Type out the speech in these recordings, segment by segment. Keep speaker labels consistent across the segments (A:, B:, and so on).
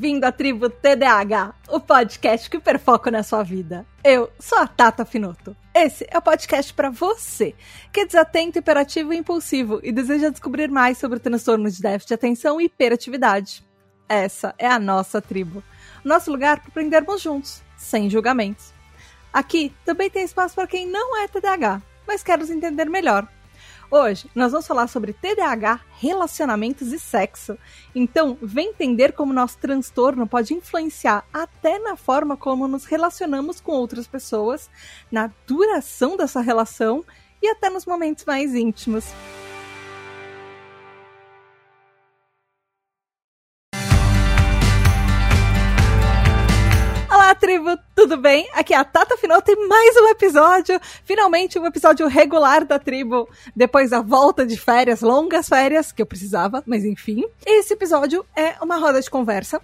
A: Bem-vindo à tribo TDAH, o podcast que perfoca na sua vida. Eu sou a Tata Finoto. Esse é o podcast para você, que é desatento, hiperativo e impulsivo e deseja descobrir mais sobre o transtorno de déficit de atenção e hiperatividade. Essa é a nossa tribo, nosso lugar para aprendermos juntos, sem julgamentos. Aqui também tem espaço para quem não é TDAH, mas quer nos entender melhor Hoje nós vamos falar sobre TDAH, relacionamentos e sexo. Então, vem entender como nosso transtorno pode influenciar até na forma como nos relacionamos com outras pessoas, na duração dessa relação e até nos momentos mais íntimos. Tribo, tudo bem? Aqui é a Tata Final, tem mais um episódio, finalmente um episódio regular da tribo, depois da volta de férias, longas férias, que eu precisava, mas enfim. Esse episódio é uma roda de conversa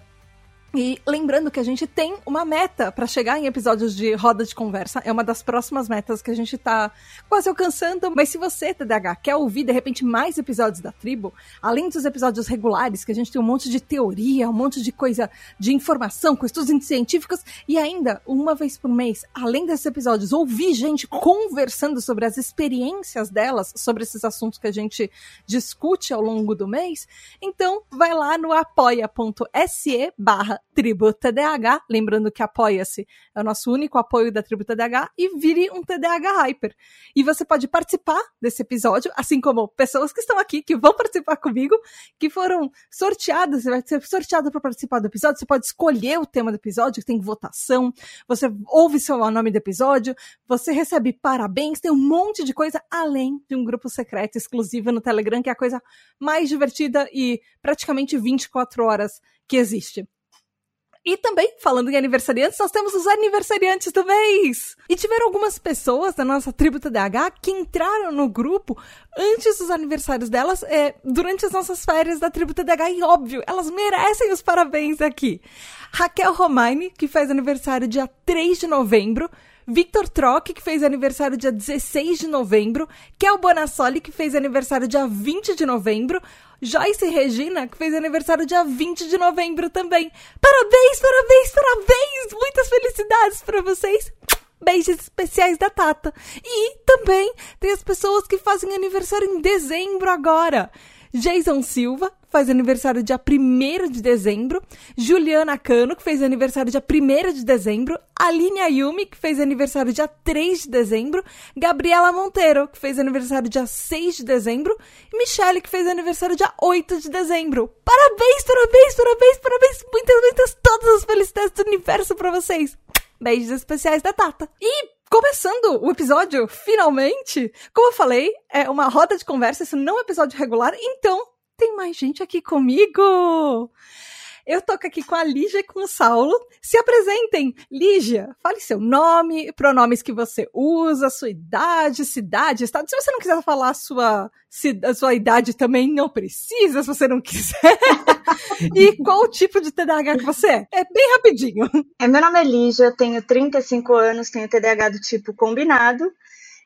A: e lembrando que a gente tem uma meta para chegar em episódios de roda de conversa. É uma das próximas metas que a gente tá quase alcançando. Mas se você, TDAH, quer ouvir de repente mais episódios da tribo, além dos episódios regulares, que a gente tem um monte de teoria, um monte de coisa de informação, com estudos científicos, e ainda, uma vez por mês, além desses episódios, ouvir gente conversando sobre as experiências delas, sobre esses assuntos que a gente discute ao longo do mês, então vai lá no apoia.se barra Tribo TDAH, lembrando que apoia-se é o nosso único apoio da Tribo TDAH, e vire um TDAH Hyper. E você pode participar desse episódio, assim como pessoas que estão aqui, que vão participar comigo, que foram sorteadas, você vai ser sorteado para participar do episódio, você pode escolher o tema do episódio, tem votação, você ouve seu nome do episódio, você recebe parabéns, tem um monte de coisa, além de um grupo secreto exclusivo no Telegram, que é a coisa mais divertida e praticamente 24 horas que existe. E também, falando em aniversariantes, nós temos os aniversariantes do mês! E tiveram algumas pessoas da nossa tribo TDAH que entraram no grupo antes dos aniversários delas, é, durante as nossas férias da tribo TDAH, e óbvio, elas merecem os parabéns aqui. Raquel Romaine, que faz aniversário dia 3 de novembro, Victor Trock, que fez aniversário dia 16 de novembro, Kel Bonassoli, que fez aniversário dia 20 de novembro, Joyce Regina, que fez aniversário dia 20 de novembro também. Parabéns, parabéns, parabéns! Muitas felicidades para vocês! Beijos especiais da Tata. E também tem as pessoas que fazem aniversário em dezembro agora. Jason Silva, faz aniversário dia 1 de dezembro, Juliana Cano, que fez aniversário dia 1 de dezembro, Aline Ayumi, que fez aniversário dia 3 de dezembro, Gabriela Monteiro, que fez aniversário dia 6 de dezembro, e Michelle, que fez aniversário dia 8 de dezembro. Parabéns, parabéns, parabéns, parabéns, muitas, muitas, todas as felicidades do universo para vocês. Beijos especiais da Tata. E Começando o episódio, finalmente! Como eu falei, é uma roda de conversa, isso não é um episódio regular, então tem mais gente aqui comigo! Eu tô aqui com a Lígia e com o Saulo. Se apresentem. Lígia, fale seu nome, pronomes que você usa, sua idade, cidade, estado. Se você não quiser falar a sua, a sua idade também, não precisa, se você não quiser. e qual tipo de TDAH que você é? É bem rapidinho.
B: É, meu nome é Lígia, tenho 35 anos, tenho TDAH do tipo combinado.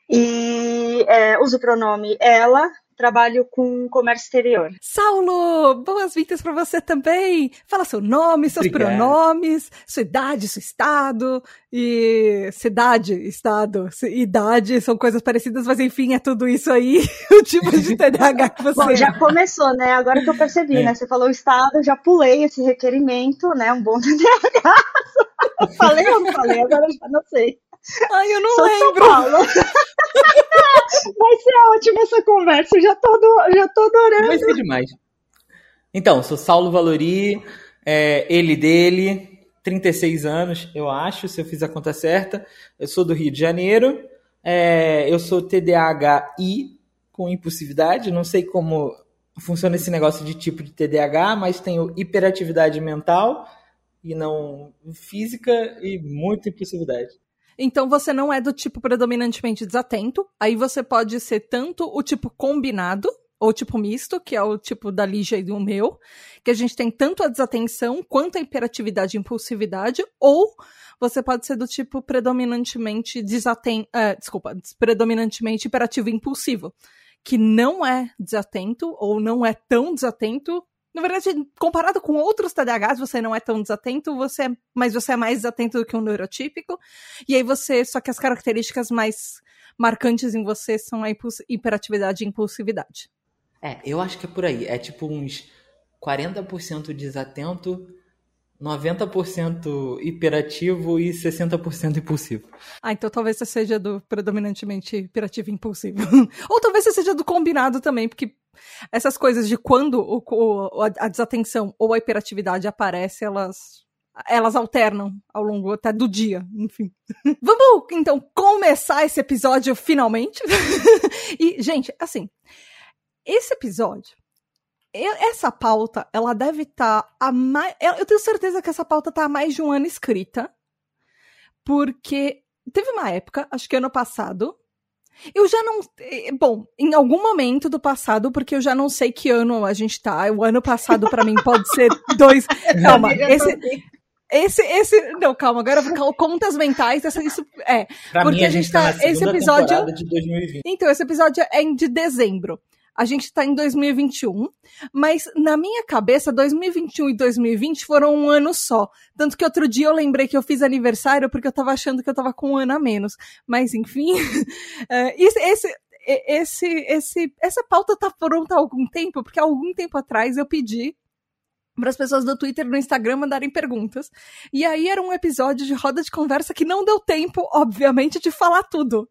B: E é, uso o pronome ela, trabalho com comércio exterior.
A: Saulo, boas-vindas para você também. Fala seu nome, seus Obrigado. pronomes, sua idade, seu estado e cidade, estado, idade são coisas parecidas, mas enfim, é tudo isso aí, o tipo de TDAH que você
B: Bom, já começou, né? Agora que eu percebi, é. né? Você falou estado, já pulei esse requerimento, né? Um bom TDAH. falei ou não falei? Agora já não sei.
A: Ai, eu não Sou lembro.
B: Ótima essa conversa, já tô, já tô adorando.
C: Vai ser demais. Então, sou Saulo Valori, é, ele dele, 36 anos, eu acho, se eu fiz a conta certa. Eu sou do Rio de Janeiro, é, eu sou TDAHI com impulsividade, não sei como funciona esse negócio de tipo de TDAH, mas tenho hiperatividade mental e não física e muita impulsividade.
A: Então você não é do tipo predominantemente desatento. Aí você pode ser tanto o tipo combinado, ou tipo misto, que é o tipo da Lígia e do meu, que a gente tem tanto a desatenção quanto a hiperatividade e impulsividade, ou você pode ser do tipo predominantemente desatento, é, desculpa, predominantemente hiperativo e impulsivo, que não é desatento ou não é tão desatento Na verdade, comparado com outros TDAHs, você não é tão desatento, você é, mas você é mais desatento do que um neurotípico. E aí você, só que as características mais marcantes em você são a hiperatividade e impulsividade.
C: É, eu acho que é por aí. É tipo uns 40% desatento, 90% hiperativo e 60% impulsivo.
A: Ah, então talvez você seja do predominantemente hiperativo e impulsivo. Ou talvez você seja do combinado também, porque essas coisas de quando o, o, a desatenção ou a hiperatividade aparece, elas elas alternam ao longo até do dia, enfim. Vamos então começar esse episódio finalmente. e gente, assim, esse episódio essa pauta, ela deve estar tá a mais. Eu tenho certeza que essa pauta está há mais de um ano escrita. Porque teve uma época, acho que ano passado. Eu já não. Eh, bom, em algum momento do passado, porque eu já não sei que ano a gente tá. O ano passado, para mim, pode ser dois. Calma, esse. Esse, esse, não, calma, agora contas mentais, essa, isso, é,
C: pra
A: porque
C: mim,
A: a gente, tá,
C: tá
A: esse episódio,
C: de 2020.
A: então, esse episódio é de dezembro a gente está em 2021, mas na minha cabeça, 2021 e 2020 foram um ano só. Tanto que outro dia eu lembrei que eu fiz aniversário porque eu estava achando que eu estava com um ano a menos. Mas enfim, esse, esse, esse, esse, essa pauta tá pronta há algum tempo, porque há algum tempo atrás eu pedi para as pessoas do Twitter e do Instagram mandarem perguntas. E aí era um episódio de roda de conversa que não deu tempo, obviamente, de falar tudo.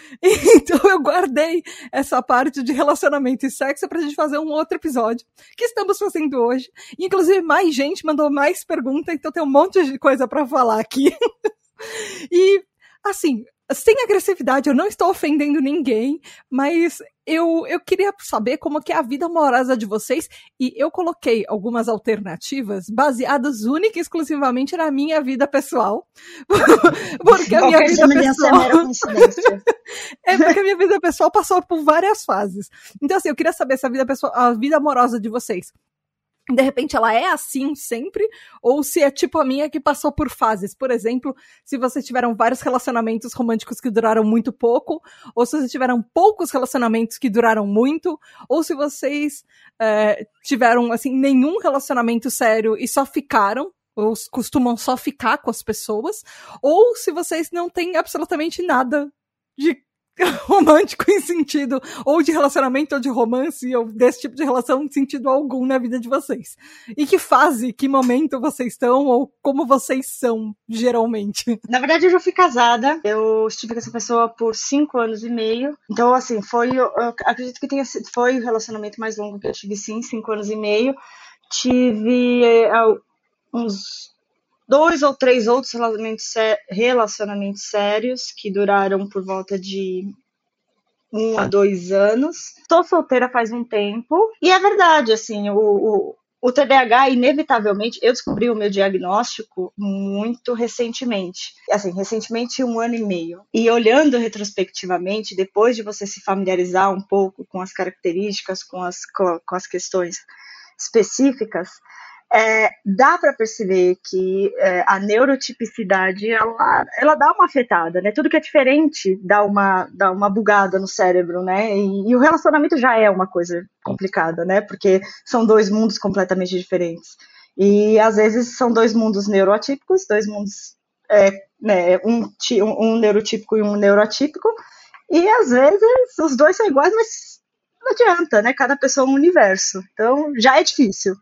A: Então eu guardei essa parte de relacionamento e sexo pra gente fazer um outro episódio, que estamos fazendo hoje. Inclusive, mais gente mandou mais perguntas, então tem um monte de coisa para falar aqui. e, assim, sem agressividade, eu não estou ofendendo ninguém, mas eu, eu queria saber como que é a vida amorosa de vocês e eu coloquei algumas alternativas baseadas única e exclusivamente na minha vida pessoal. porque a minha vida pessoal é porque a minha vida pessoal passou por várias fases. Então assim, eu queria saber se a vida pessoal, a vida amorosa de vocês de repente ela é assim sempre, ou se é tipo a minha que passou por fases. Por exemplo, se vocês tiveram vários relacionamentos românticos que duraram muito pouco, ou se vocês tiveram poucos relacionamentos que duraram muito, ou se vocês é, tiveram assim nenhum relacionamento sério e só ficaram, ou costumam só ficar com as pessoas, ou se vocês não têm absolutamente nada de romântico em sentido, ou de relacionamento, ou de romance, ou desse tipo de relação em sentido algum na vida de vocês. E que fase, que momento vocês estão, ou como vocês são, geralmente.
B: Na verdade, eu já fui casada, eu estive com essa pessoa por cinco anos e meio, então, assim, foi, acredito que tenha sido, foi o relacionamento mais longo que eu tive, sim, cinco anos e meio. Tive é, uns dois ou três outros relacionamentos, relacionamentos sérios que duraram por volta de um a dois anos. Estou solteira faz um tempo e é verdade, assim, o, o, o TDAH, inevitavelmente, eu descobri o meu diagnóstico muito recentemente. Assim, recentemente, um ano e meio. E olhando retrospectivamente, depois de você se familiarizar um pouco com as características, com as, com as questões específicas, é, dá para perceber que é, a neurotipicidade ela, ela dá uma afetada, né? Tudo que é diferente dá uma, dá uma bugada no cérebro, né? E, e, o relacionamento já é uma coisa complicada, né? Porque são dois mundos completamente diferentes. E às vezes são dois mundos neuroatípicos, dois mundos, é, né, um, um neurotípico e um neuroatípico, e às vezes os dois são iguais, mas não adianta, né? Cada pessoa é um universo. Então já é difícil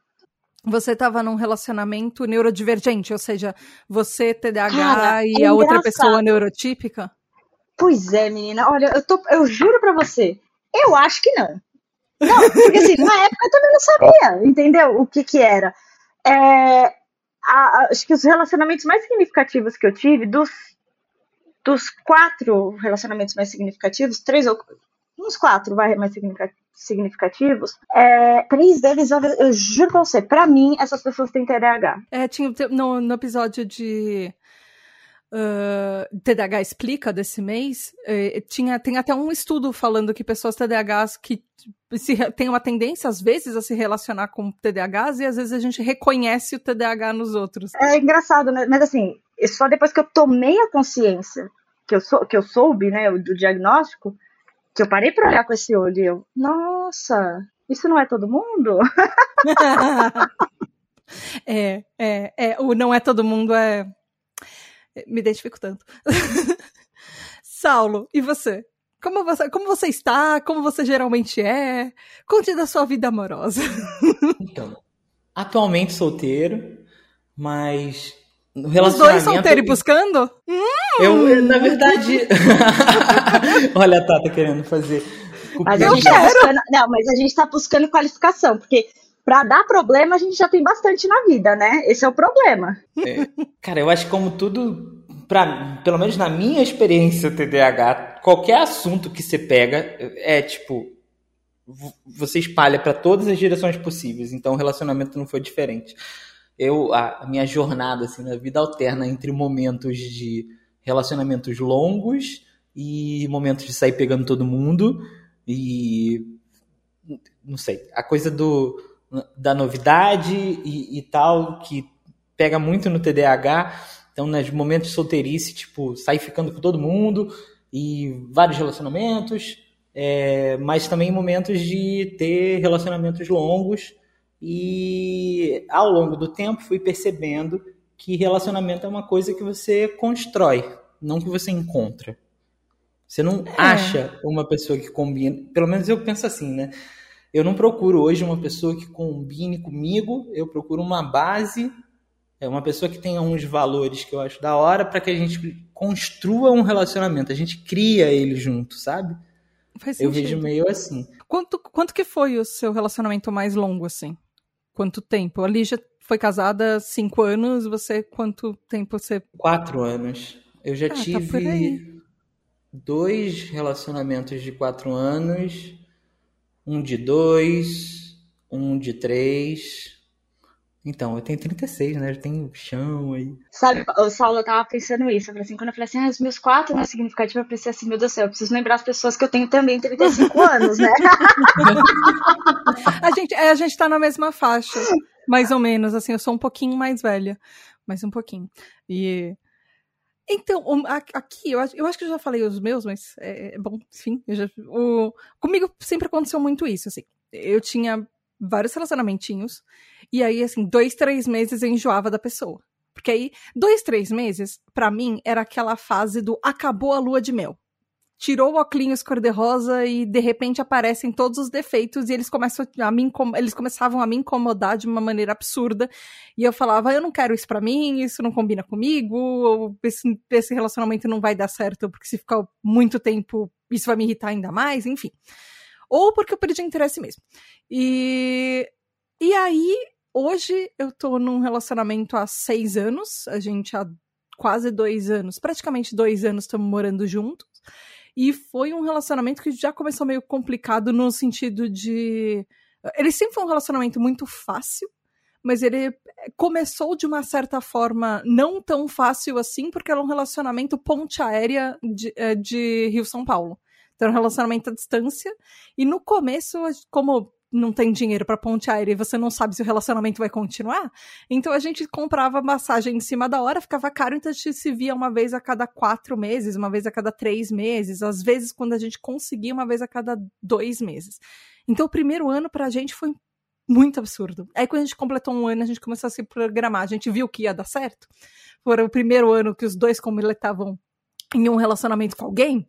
A: você estava num relacionamento neurodivergente, ou seja, você TDAH Cara, e é a outra pessoa neurotípica?
B: Pois é, menina. Olha, eu, tô, eu juro pra você, eu acho que não. Não, porque assim, na época eu também não sabia, entendeu? O que que era. É, a, acho que os relacionamentos mais significativos que eu tive, dos, dos quatro relacionamentos mais significativos, três ou uns quatro vai mais significativos, é, três deles, eu, eu juro pra você, pra mim, essas pessoas têm TDAH.
A: É, tinha no, no episódio de uh, TDAH Explica desse mês, eh, tinha, tem até um estudo falando que pessoas TDAHs que se, têm uma tendência, às vezes, a se relacionar com TDAHs e às vezes a gente reconhece o TDAH nos outros.
B: É engraçado, né? Mas assim, só depois que eu tomei a consciência que eu, sou, que eu soube, né, do diagnóstico, que eu parei para olhar com esse olho e eu, nossa, isso não é todo mundo?
A: é, é, é, o não é todo mundo é. Me identifico tanto. Saulo, e você? Como você, como você está? Como você geralmente é? Conte da sua vida amorosa.
C: Então, atualmente solteiro, mas
A: no relacionamento... Os dois solteiros buscando?
C: Eu, na verdade... Olha a Tata querendo fazer...
B: Mas a gente tá buscando... Não, mas a gente tá buscando qualificação, porque para dar problema a gente já tem bastante na vida, né? Esse é o problema.
C: É, cara, eu acho que como tudo pra, pelo menos na minha experiência TDAH, qualquer assunto que você pega é tipo você espalha para todas as direções possíveis. Então o relacionamento não foi diferente. Eu a, minha jornada assim na vida alterna entre momentos de relacionamentos longos e momentos de sair pegando todo mundo e não sei, a coisa do da novidade e, e tal que pega muito no TDAH então, nos momentos de solteirice, tipo, sair ficando com todo mundo e vários relacionamentos, é, mas também momentos de ter relacionamentos longos. E ao longo do tempo fui percebendo que relacionamento é uma coisa que você constrói, não que você encontra. Você não é. acha uma pessoa que combina. Pelo menos eu penso assim, né? Eu não procuro hoje uma pessoa que combine comigo, eu procuro uma base é uma pessoa que tenha uns valores que eu acho da hora para que a gente construa um relacionamento, a gente cria ele junto, sabe? Eu vejo meio assim.
A: Quanto, quanto que foi o seu relacionamento mais longo, assim? Quanto tempo? A Lígia foi casada cinco anos, você, quanto tempo você...
C: Quatro anos. Eu já ah, tá tive tá dois relacionamentos de quatro anos, um de dois, um de três então, eu tenho 36, né? Eu tenho chão aí.
B: Sabe, o Saulo, eu tava pensando isso. Eu falei assim, quando eu falei assim, ah, os meus quatro não é significativo, eu pensei assim, meu Deus do céu, eu preciso lembrar as pessoas que eu tenho também 35 anos, né?
A: a, gente, é, a gente tá na mesma faixa, mais ou menos, assim, eu sou um pouquinho mais velha, mais um pouquinho. E. Então, aqui, eu acho, eu acho que eu já falei os meus, mas é, é bom, enfim. Já, o, comigo sempre aconteceu muito isso, assim. Eu tinha vários relacionamentinhos. E aí, assim, dois, três meses eu enjoava da pessoa. Porque aí, dois, três meses, para mim, era aquela fase do acabou a lua de mel. Tirou o óculos cor-de-rosa e de repente aparecem todos os defeitos e eles começam a me eles começavam a me incomodar de uma maneira absurda. E eu falava, eu não quero isso para mim, isso não combina comigo, esse, esse relacionamento não vai dar certo, porque se ficar muito tempo, isso vai me irritar ainda mais, enfim ou porque eu perdi interesse mesmo. E, e aí, hoje eu tô num relacionamento há seis anos, a gente há quase dois anos, praticamente dois anos estamos morando juntos. E foi um relacionamento que já começou meio complicado no sentido de. Ele sempre foi um relacionamento muito fácil, mas ele começou de uma certa forma não tão fácil assim, porque era um relacionamento ponte aérea de, eh, de Rio São Paulo. Então, um relacionamento à distância. E no começo, como não tem dinheiro para ponte aérea e você não sabe se o relacionamento vai continuar, então a gente comprava massagem em cima da hora, ficava caro, então a gente se via uma vez a cada quatro meses, uma vez a cada três meses, às vezes quando a gente conseguia, uma vez a cada dois meses. Então o primeiro ano pra gente foi muito absurdo. Aí quando a gente completou um ano, a gente começou a se programar, a gente viu que ia dar certo. Foi o primeiro ano que os dois completavam em um relacionamento com alguém,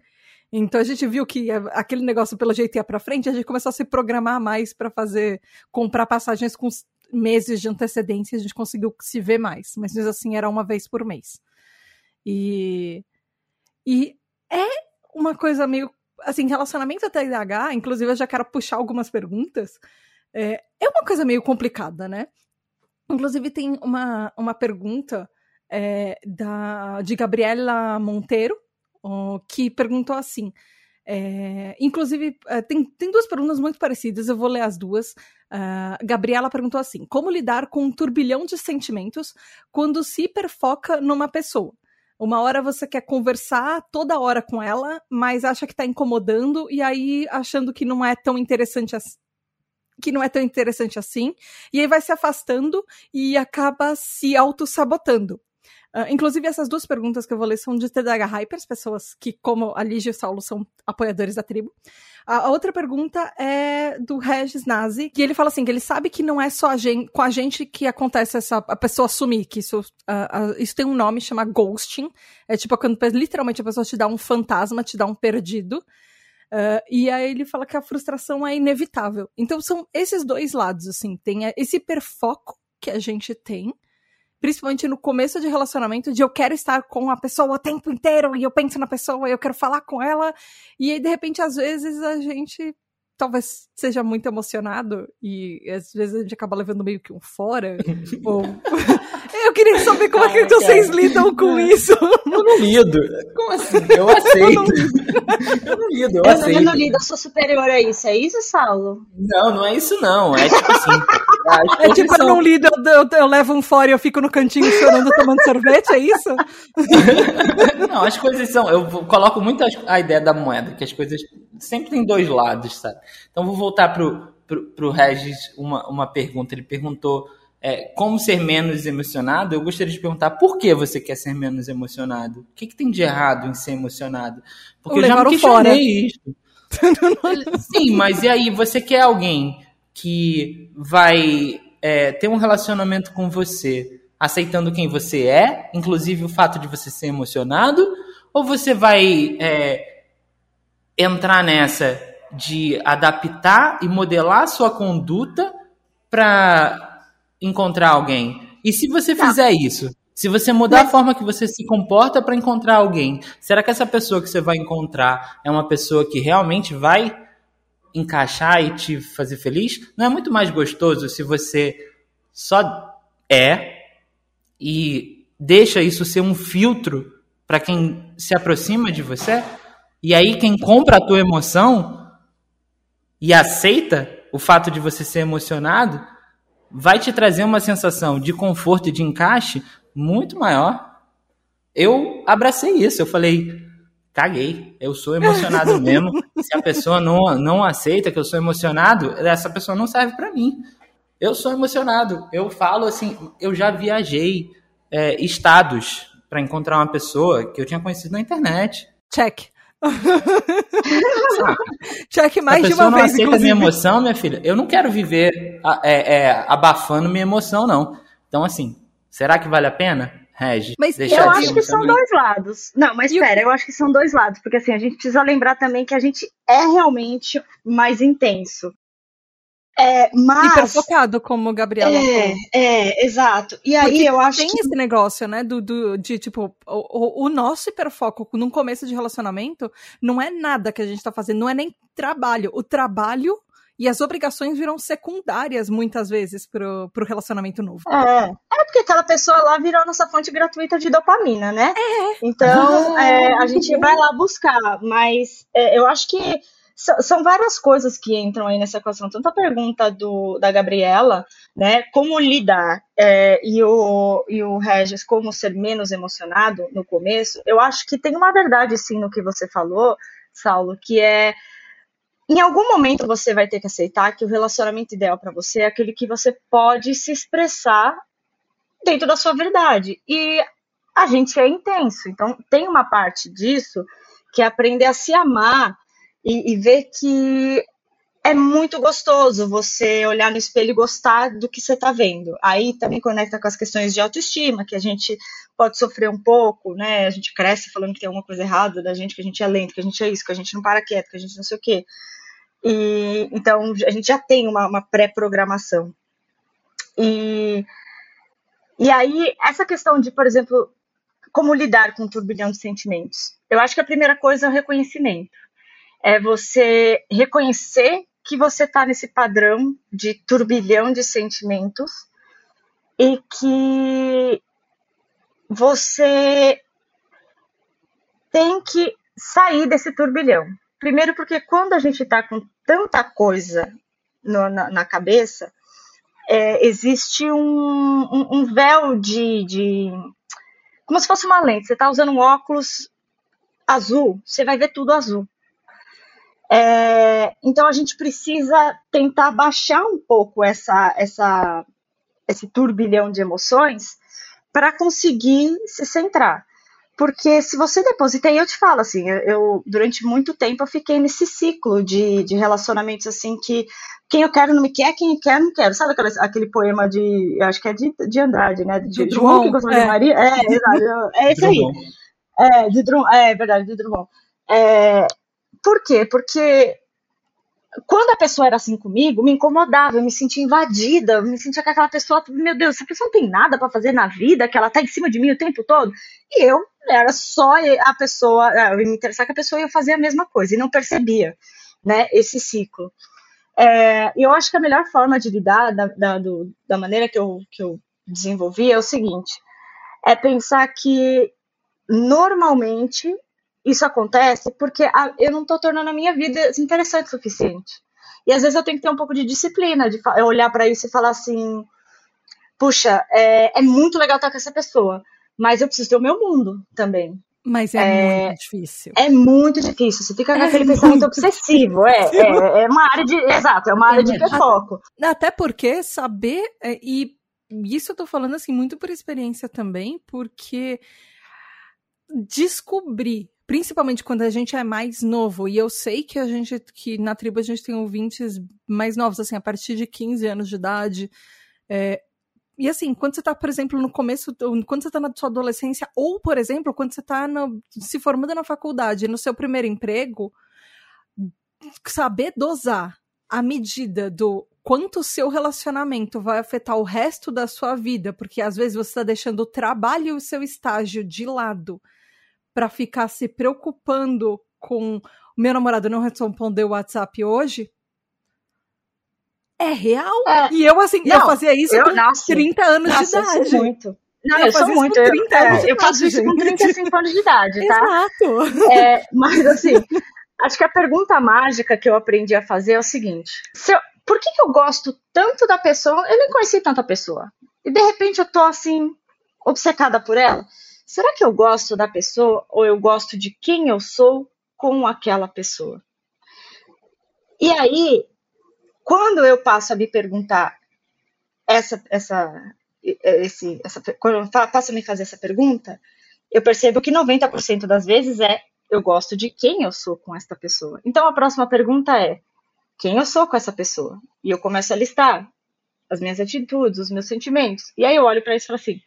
A: então a gente viu que aquele negócio pelo jeito ia para frente, a gente começou a se programar mais para fazer comprar passagens com meses de antecedência, a gente conseguiu se ver mais, mas mesmo assim era uma vez por mês. E e é uma coisa meio assim, relacionamento até IDH, inclusive eu já quero puxar algumas perguntas. É, é uma coisa meio complicada, né? Inclusive tem uma, uma pergunta é, da, de Gabriela Monteiro, que perguntou assim. É, inclusive, é, tem, tem duas perguntas muito parecidas, eu vou ler as duas. Uh, Gabriela perguntou assim: Como lidar com um turbilhão de sentimentos quando se hiperfoca numa pessoa? Uma hora você quer conversar toda hora com ela, mas acha que está incomodando, e aí achando que não é tão interessante assim. Que não é tão interessante assim, e aí vai se afastando e acaba se auto-sabotando. Uh, inclusive, essas duas perguntas que eu vou ler são de TDH Hypers, pessoas que, como a Lígia e o Saulo, são apoiadores da tribo. A, outra pergunta é do Regis Nazi, que ele fala assim, que ele sabe que não é só a gente, com a gente que acontece essa, a pessoa sumir, que isso, uh, uh, isso tem um nome, chama ghosting. É tipo quando literalmente a pessoa te dá um fantasma, te dá um perdido. Uh, e aí ele fala que a frustração é inevitável. Então são esses dois lados, assim. Tem esse hiperfoco que a gente tem, principalmente no começo de relacionamento, de eu quero estar com a pessoa o tempo inteiro, e eu penso na pessoa, e eu quero falar com ela, e aí, de repente, às vezes, a gente talvez seja muito emocionado e às vezes a gente acaba levando meio que um fora. ou... Eu queria saber como Ai, é que vocês lidam com isso.
C: Eu não lido. Como assim? Eu aceito.
B: eu não lido, eu, eu aceito. Eu não lido, eu sou superior a isso. É isso, Saulo?
C: Não, não é isso não. É tipo assim.
A: É tipo, eu não lido, eu, eu, eu, levo um fora e eu fico no cantinho chorando tomando sorvete, é isso?
C: não, as coisas são. Eu coloco muito a ideia da moeda, que as coisas sempre tem dois lados, sabe? Então vou voltar pro, pro, pro Regis uma, uma pergunta. Ele perguntou é, como ser menos emocionado. Eu gostaria de perguntar por que você quer ser menos emocionado? O que, que tem de errado em ser emocionado? Porque eu, eu já me questionei isso. Sim, mas e aí? Você quer alguém que vai é, ter um relacionamento com você aceitando quem você é, inclusive o fato de você ser emocionado? Ou você vai é, entrar nessa de adaptar e modelar a sua conduta para encontrar alguém. E se você tá. fizer isso, se você mudar Mas... a forma que você se comporta para encontrar alguém, será que essa pessoa que você vai encontrar é uma pessoa que realmente vai encaixar e te fazer feliz? Não é muito mais gostoso se você só é e deixa isso ser um filtro para quem se aproxima de você? E aí quem compra a tua emoção e aceita o fato de você ser emocionado, vai te trazer uma sensação de conforto e de encaixe muito maior. Eu abracei isso, eu falei, caguei, eu sou emocionado mesmo. Se a pessoa não, não aceita que eu sou emocionado, essa pessoa não serve para mim. Eu sou emocionado. Eu falo assim, eu já viajei é, estados para encontrar uma pessoa que eu tinha conhecido na internet.
A: Check. Check mais
C: de uma não vez. aceita inclusive. minha emoção, minha filha. Eu não quero viver é, é, abafando minha emoção, não. Então, assim, será que vale a pena? Regi,
B: mas eu acho que são dois lados. Não, mas espera, eu acho que são dois lados, porque assim, a gente precisa lembrar também que a gente é realmente mais intenso. É, mas...
A: Hiperfocado, como o Gabriela
B: é, falou. É, exato. E aí Porque eu acho
A: tem
B: que...
A: esse negócio, né, do, do, de, tipo, o, o, nosso hiperfoco num começo de relacionamento não é nada que a gente tá fazendo, não é nem trabalho. O trabalho e as obrigações viram secundárias muitas vezes pro, pro relacionamento novo.
B: É, é porque aquela pessoa lá virou nossa fonte gratuita de dopamina, né?
A: É.
B: Então, é, a gente vai lá buscar, mas é, eu acho que são várias coisas que entram aí nessa equação. Tanto a pergunta do, da Gabriela, né, como lidar, é, e, o, e o Regis, como ser menos emocionado no começo, eu acho que tem uma verdade sim no que você falou, Saulo, que é em algum momento você vai ter que aceitar que o relacionamento ideal para você é aquele que você pode se expressar dentro da sua verdade. E a gente é intenso, então tem uma parte disso que é aprender a se amar e, e ver que é muito gostoso você olhar no espelho e gostar do que você está vendo. Aí também conecta com as questões de autoestima, que a gente pode sofrer um pouco, né? A gente cresce falando que tem alguma coisa errada da gente, que a gente é lento, que a gente é isso, que a gente não para quieto, que a gente não sei o quê. E, então a gente já tem uma, uma pré-programação. E, e aí, essa questão de, por exemplo, como lidar com um turbilhão de sentimentos. Eu acho que a primeira coisa é o reconhecimento é você reconhecer que você está nesse padrão de turbilhão de sentimentos e que você tem que sair desse turbilhão. Primeiro, porque quando a gente está com tanta coisa no, na, na, cabeça, é, existe um, um, um véu de, de, como se fosse uma lente. Você está usando um óculos azul, você vai ver tudo azul. É, então a gente precisa tentar baixar um pouco essa, essa, esse turbilhão de emoções para conseguir se centrar. Porque se você deposita, e eu te falo assim, eu, eu, durante muito tempo eu fiquei nesse ciclo de, de relacionamentos assim que quem eu quero não me quer, quem quer não quero. Sabe aquele, aquele poema de, eu acho que é de, de Andrade, né? De, de João que gostou é. de Maria? É, exato, é esse aí. É, de Drummond, é verdade, de Drummond. É, por quê? Porque quando a pessoa era assim comigo, me incomodava, eu me sentia invadida, eu me sentia que aquela pessoa, meu Deus, essa pessoa não tem nada para fazer na vida, que ela tá em cima de mim o tempo todo. E eu era só a pessoa, é, eu me interessar que a pessoa ia fazer a mesma coisa e não percebia, né, esse ciclo. É, eu acho que a melhor forma de lidar da, da, do, da maneira que eu, que eu desenvolvi é o seguinte: é pensar que normalmente isso acontece porque a, eu não estou tornando a minha vida interessante o suficiente. E às vezes eu tenho que ter um pouco de disciplina, de olhar para isso e falar assim: puxa, é, é, muito legal estar com essa pessoa, mas eu preciso ter o meu mundo também.
A: Mas é, é muito difícil.
B: É muito difícil. Você fica com é aquele pensamento obsessivo. É, é, é, uma área de. Exato, é uma área de hiperfoco.
A: Até porque saber. É, e isso eu tô falando assim muito por experiência também, porque descobrir principalmente quando a gente é mais novo, e eu sei que a gente, que na tribo a gente tem ouvintes mais novos, assim, a partir de 15 anos de idade, é, e assim, quando você tá, por exemplo, no começo, quando você tá na sua adolescência, ou, por exemplo, quando você tá no, se formando na faculdade, no seu primeiro emprego, saber dosar a medida do quanto o seu relacionamento vai afetar o resto da sua vida, porque às vezes você está deixando o trabalho e o seu estágio de lado para ficar se preocupando com o meu namorado não respondeu o WhatsApp hoje, é real. É. E eu, assim, não, eu fazia isso eu, com nossa, 30 anos de idade.
B: Eu muito. Não, eu, eu sou muito. Eu, é, eu faço isso com 35 anos de idade, tá?
A: Exato.
B: É, mas, assim, acho que a pergunta mágica que eu aprendi a fazer é o seguinte: eu, por que, que eu gosto tanto da pessoa? Eu nem conheci tanta pessoa. E de repente eu tô, assim, obcecada por ela. Será que eu gosto da pessoa ou eu gosto de quem eu sou com aquela pessoa? E aí, quando eu passo a me perguntar essa, essa, esse, essa, quando eu passo a me fazer essa pergunta, eu percebo que 90% das vezes é eu gosto de quem eu sou com esta pessoa. Então a próxima pergunta é quem eu sou com essa pessoa? E eu começo a listar as minhas atitudes, os meus sentimentos. E aí eu olho para isso e falo assim: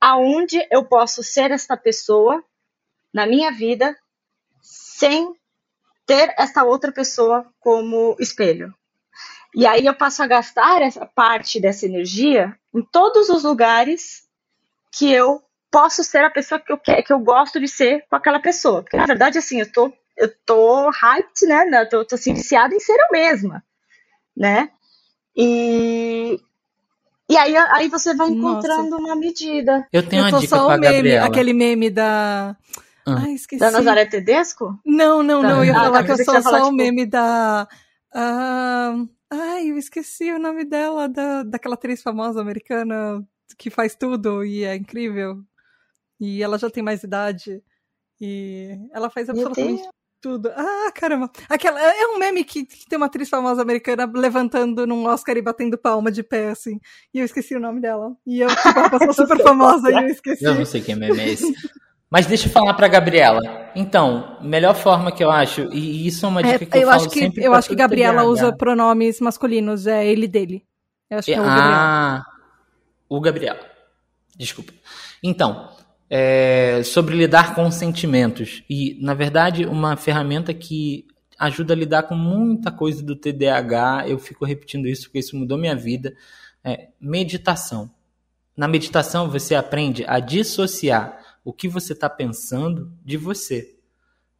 B: aonde eu posso ser esta pessoa na minha vida sem ter essa outra pessoa como espelho. E aí eu passo a gastar essa parte dessa energia em todos os lugares que eu posso ser a pessoa que eu quero, que eu gosto de ser com aquela pessoa. Porque na verdade assim, eu tô eu tô hyped, né? Eu tô, tô assim, viciada em ser eu mesma, né? E, e aí, aí você vai encontrando Nossa. uma medida.
C: Eu tenho eu uma dica só o
A: meme, aquele meme da. Ah. Ai, esqueci.
B: Da Nazaré Tedesco?
A: Não, não, não. Eu ia ah, falar tá, que eu sou só o tipo... meme da. Uh... Ai, eu esqueci o nome dela, da, daquela atriz famosa americana que faz tudo e é incrível. E ela já tem mais idade. E ela faz absolutamente tudo. Ah, caramba. Aquela, é, é um meme que, que, tem uma atriz famosa americana levantando num Oscar e batendo palma de pé, assim. E eu esqueci o nome dela. E eu, tipo, ela passou super famosa e eu esqueci.
C: Eu não sei quem meme é esse. Mas deixa eu falar pra Gabriela. Então, melhor forma que eu acho, e isso é uma dica é, que eu, eu falo
A: acho que,
C: sempre
A: Eu acho que Gabriela usa pronomes masculinos, é ele dele. Eu acho que é o ah, Gabriel. Ah,
C: o Gabriel. Desculpa. Então, é, sobre lidar com sentimentos. E, na verdade, uma ferramenta que ajuda a lidar com muita coisa do TDAH, eu fico repetindo isso porque isso mudou minha vida, é meditação. Na meditação, você aprende a dissociar o que você está pensando de você.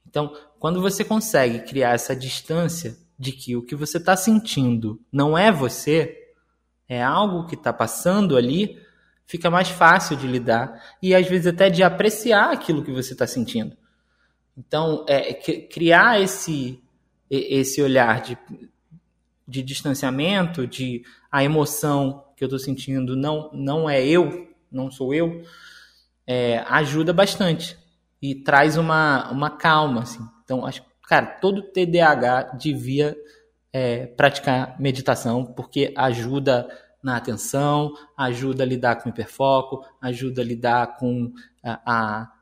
C: Então, quando você consegue criar essa distância de que o que você está sentindo não é você, é algo que está passando ali, fica mais fácil de lidar e às vezes até de apreciar aquilo que você está sentindo. Então, é, criar esse, esse olhar de, de distanciamento, de a emoção que eu estou sentindo não, não é eu, não sou eu, é, ajuda bastante e traz uma, uma calma. Assim. Então, acho cara, todo TDAH devia é, praticar meditação porque ajuda na atenção, ajuda a lidar com o hiperfoco, ajuda a lidar com a, a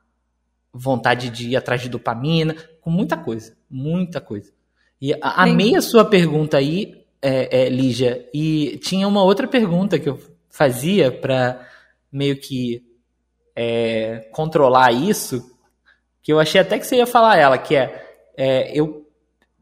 C: vontade de ir atrás de dopamina, com muita coisa, muita coisa. E a, amei a sua pergunta aí, é, é, Lígia, e tinha uma outra pergunta que eu fazia para meio que é, controlar isso, que eu achei até que você ia falar ela, que é, é eu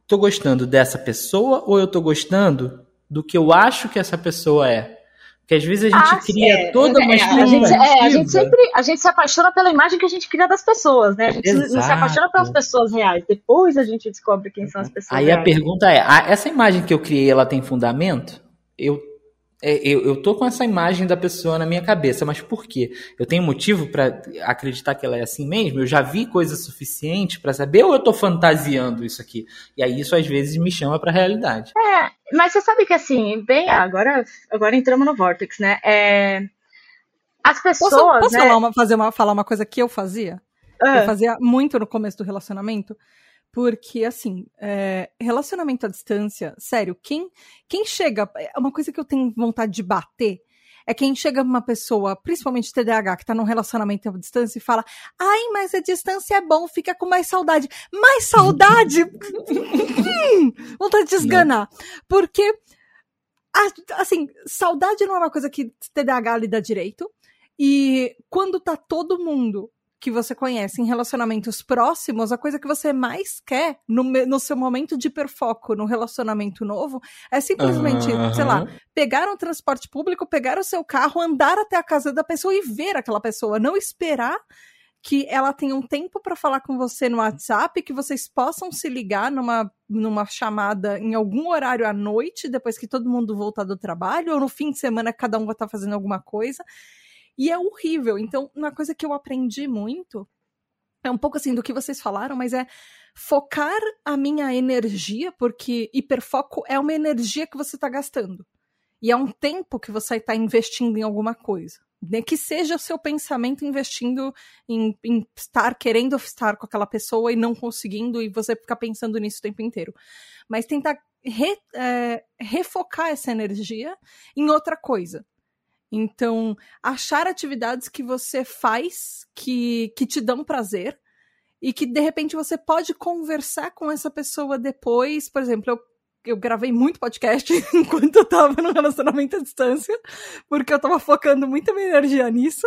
C: tô gostando dessa pessoa ou eu tô gostando do que eu acho que essa pessoa é? Porque às vezes a gente ah, cria é, toda uma é,
B: a gente, é, a gente sempre a gente se apaixona pela imagem que a gente cria das pessoas, né? A gente Exato. não se apaixona pelas pessoas reais. Depois a gente descobre quem são as pessoas
C: Aí
B: reais.
C: a pergunta é, essa imagem que eu criei, ela tem fundamento? Eu é, eu, eu tô com essa imagem da pessoa na minha cabeça, mas por quê? Eu tenho motivo para acreditar que ela é assim mesmo? Eu já vi coisa suficiente para saber ou eu tô fantasiando isso aqui? E aí isso às vezes me chama para a realidade.
B: É, mas você sabe que assim, bem, agora, agora entramos no Vortex, né? É, as pessoas. Posso,
A: posso
B: né?
A: falar, uma, fazer uma, falar uma coisa que eu fazia? Ah. Eu fazia muito no começo do relacionamento. Porque, assim, é, relacionamento à distância, sério, quem, quem chega. É uma coisa que eu tenho vontade de bater é quem chega uma pessoa, principalmente TDAH, que tá num relacionamento à distância e fala: Ai, mas a distância é bom, fica com mais saudade. Mais saudade? vontade de esganar. Porque, assim, saudade não é uma coisa que TDAH lida direito. E quando tá todo mundo que você conhece em relacionamentos próximos, a coisa que você mais quer no, no seu momento de hiperfoco no relacionamento novo é simplesmente, uhum. sei lá, pegar um transporte público, pegar o seu carro, andar até a casa da pessoa e ver aquela pessoa, não esperar que ela tenha um tempo para falar com você no WhatsApp, que vocês possam se ligar numa, numa chamada em algum horário à noite, depois que todo mundo voltar do trabalho, ou no fim de semana cada um vai estar tá fazendo alguma coisa. E é horrível. Então, uma coisa que eu aprendi muito é um pouco assim do que vocês falaram, mas é focar a minha energia, porque hiperfoco é uma energia que você está gastando. E é um tempo que você está investindo em alguma coisa. Né? Que seja o seu pensamento investindo em, em, estar querendo estar com aquela pessoa e não conseguindo, e você ficar pensando nisso o tempo inteiro. Mas tentar re, é, refocar essa energia em outra coisa. Então, achar atividades que você faz que, que te dão prazer e que de repente você pode conversar com essa pessoa depois. Por exemplo, eu, eu gravei muito podcast enquanto eu tava no relacionamento à distância, porque eu tava focando muita minha energia nisso.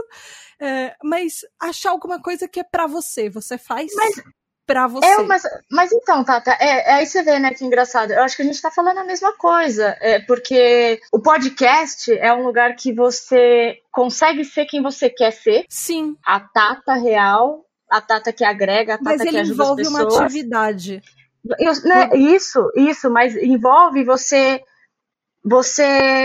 A: É, mas achar alguma coisa que é para você, você faz. Mas para você.
B: É, mas, mas então, Tata, é, é, aí você vê, né, que engraçado. Eu acho que a gente tá falando a mesma coisa. É, porque o podcast é um lugar que você consegue ser quem você quer ser.
A: Sim.
B: A Tata real, a Tata que agrega, a Tata
A: mas
B: que
A: ajuda as pessoas. Mas ele envolve uma atividade.
B: Eu, né, isso, isso, mas envolve você você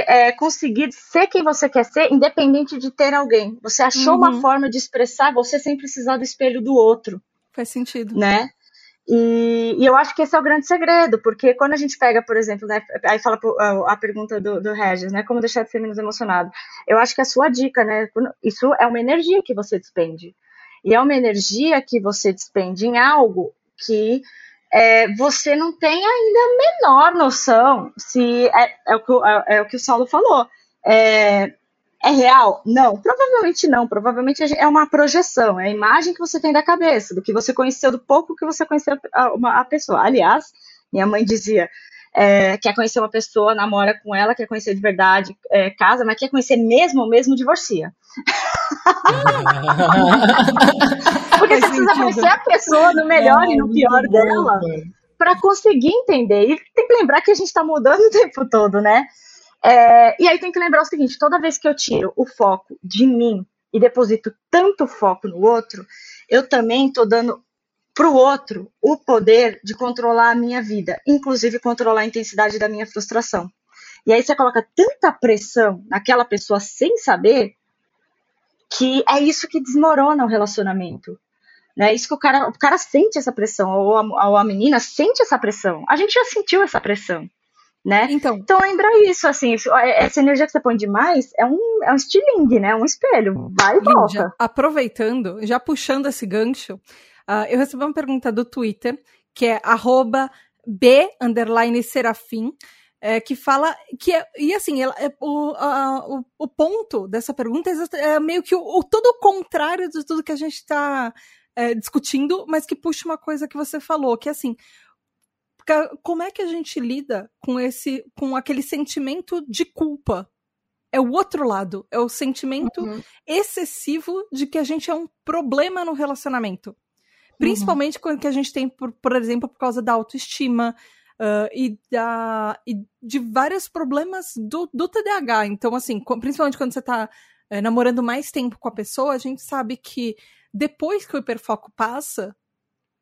B: é, conseguir ser quem você quer ser, independente de ter alguém. Você achou uhum. uma forma de expressar você sem precisar do espelho do outro.
A: Faz sentido.
B: Né? E, e, eu acho que esse é o grande segredo, porque quando a gente pega, por exemplo, né, aí fala a, pergunta do, do Regis, né, como deixar de ser menos emocionado. Eu acho que a sua dica, né, isso é uma energia que você despende. E é uma energia que você despende em algo que é, você não tem ainda a menor noção se é, é, o, que, é, é o que o Saulo falou. É, é real? Não, provavelmente não. Provavelmente é uma projeção, é a imagem que você tem da cabeça, do que você conheceu, do pouco que você conheceu a, uma, a pessoa. Aliás, minha mãe dizia: é, quer conhecer uma pessoa, namora com ela, quer conhecer de verdade, é, casa, mas quer conhecer mesmo, mesmo divorcia. Porque você precisa conhecer a pessoa no melhor é, e no pior dela para conseguir entender. E tem que lembrar que a gente está mudando o tempo todo, né? É, e aí tem que lembrar o seguinte: toda vez que eu tiro o foco de mim e deposito tanto foco no outro, eu também estou dando para o outro o poder de controlar a minha vida, inclusive controlar a intensidade da minha frustração. E aí você coloca tanta pressão naquela pessoa sem saber que é isso que desmorona o relacionamento. Né? Isso que o cara, o cara sente essa pressão, ou a, ou a menina sente essa pressão. A gente já sentiu essa pressão né? Então, então lembra isso, assim, é, essa energia que você põe demais é um, é um estilingue, né? Um espelho, vai e volta.
A: aproveitando, já puxando esse gancho, uh, eu recebi uma pergunta do Twitter, que é arroba B, underline, serafim, é, que fala que é, e assim ela, é, o, a, o, o, ponto dessa pergunta é, é meio que o, o, todo o contrário de tudo que a gente está é, discutindo, mas que puxa uma coisa que você falou, que é assim como é que a gente lida com esse com aquele sentimento de culpa é o outro lado, é o sentimento uhum. excessivo de que a gente é um problema no relacionamento. Principalmente uhum. quando que a gente tem, por, por exemplo, por causa da autoestima uh, e, da, e de vários problemas do, do TDAH. Então, assim, principalmente quando você tá é, namorando mais tempo com a pessoa, a gente sabe que depois que o hiperfoco passa,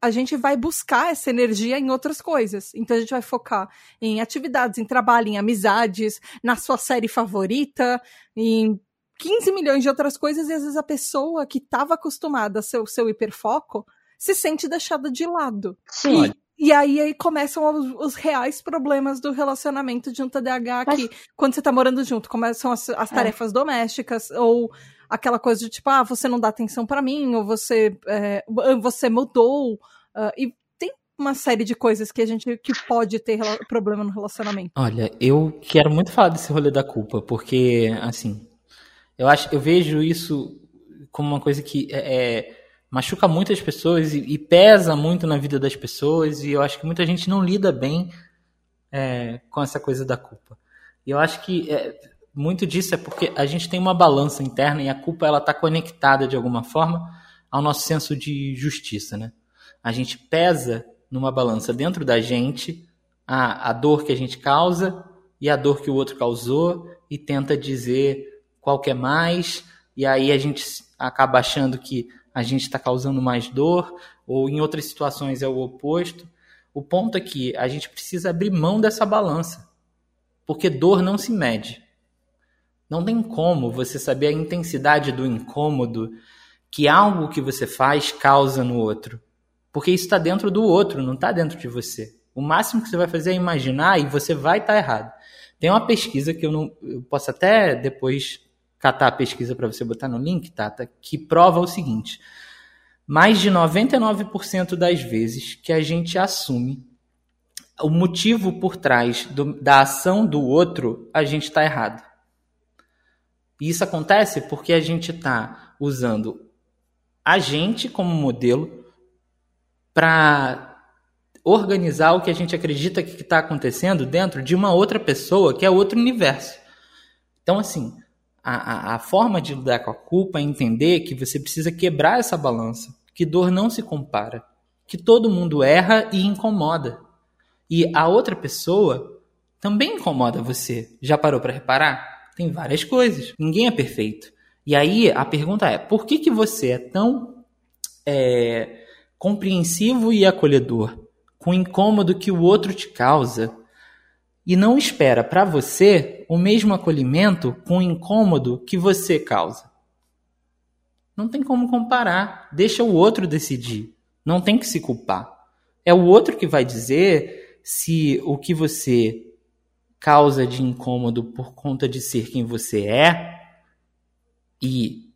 A: a gente vai buscar essa energia em outras coisas. Então a gente vai focar em atividades, em trabalho, em amizades, na sua série favorita, em 15 milhões de outras coisas, e às vezes a pessoa que estava acostumada a ser o seu hiperfoco se sente deixada de lado.
B: Sim.
A: E, e aí, aí começam os, os, reais problemas do relacionamento de um TDAH Mas... que, quando você tá morando junto, começam as, as é. tarefas é. domésticas, ou aquela coisa de tipo, ah, você não dá atenção para mim, ou você, é, você mudou, uh, e tem uma série de coisas que a gente que pode ter problema no relacionamento.
C: Olha, eu quero muito falar desse rolê da culpa, porque assim, eu acho, eu vejo isso como uma coisa que é, é machuca muitas pessoas e, e, pesa muito na vida das pessoas, e eu acho que muita gente não lida bem é, com essa coisa da culpa. E eu acho que é, muito disso é porque a gente tem uma balança interna e a culpa ela está conectada de alguma forma ao nosso senso de justiça, né? A gente pesa numa balança dentro da gente a, a dor que a gente causa e a dor que o outro causou e tenta dizer qual que é mais e aí a gente acaba achando que a gente está causando mais dor ou em outras situações é o oposto. O ponto é que a gente precisa abrir mão dessa balança, porque dor não se mede. Não tem como você saber a intensidade do incômodo que algo que você faz causa no outro. Porque isso está dentro do outro, não está dentro de você. O máximo que você vai fazer é imaginar e você vai estar tá errado. Tem uma pesquisa que eu não. Eu posso até depois catar a pesquisa para você botar no link, Tata, que prova o seguinte: mais de 99% das vezes que a gente assume o motivo por trás do, da ação do outro, a gente está errado. E isso acontece porque a gente está usando a gente como modelo para organizar o que a gente acredita que está acontecendo dentro de uma outra pessoa que é outro universo. Então, assim, a, a, a forma de lidar com a culpa é entender que você precisa quebrar essa balança, que dor não se compara, que todo mundo erra e incomoda. E a outra pessoa também incomoda você. Já parou para reparar? Tem várias coisas. Ninguém é perfeito. E aí a pergunta é: por que, que você é tão é, compreensivo e acolhedor com o incômodo que o outro te causa e não espera para você o mesmo acolhimento com o incômodo que você causa? Não tem como comparar. Deixa o outro decidir. Não tem que se culpar. É o outro que vai dizer se o que você causa de incômodo por conta de ser quem você é. E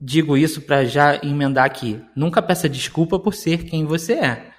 C: digo isso para já emendar aqui. Nunca peça desculpa por ser quem você é.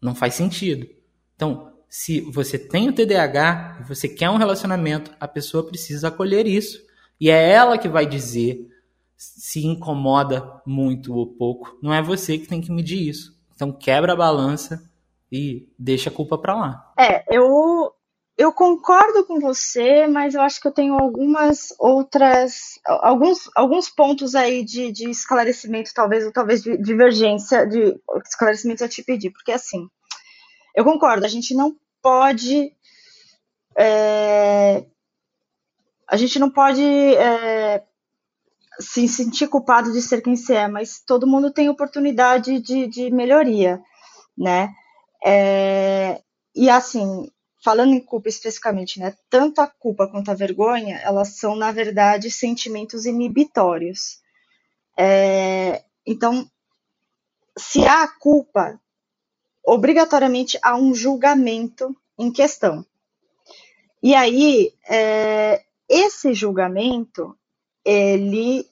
C: Não faz sentido. Então, se você tem o TDAH você quer um relacionamento, a pessoa precisa acolher isso. E é ela que vai dizer se incomoda muito ou pouco. Não é você que tem que medir isso. Então quebra a balança e deixa a culpa para lá.
B: É, eu eu concordo com você, mas eu acho que eu tenho algumas outras, alguns, alguns pontos aí de, de esclarecimento, talvez, ou talvez de divergência, de esclarecimento a te pedir, porque assim, eu concordo, a gente não pode, é, a gente não pode é, se sentir culpado de ser quem você é, mas todo mundo tem oportunidade de, de melhoria, né? É, e assim, falando em culpa especificamente, né, tanto a culpa quanto a vergonha, elas são, na verdade, sentimentos inibitórios. É, então, se há culpa, obrigatoriamente há um julgamento em questão. E aí, é, esse julgamento, ele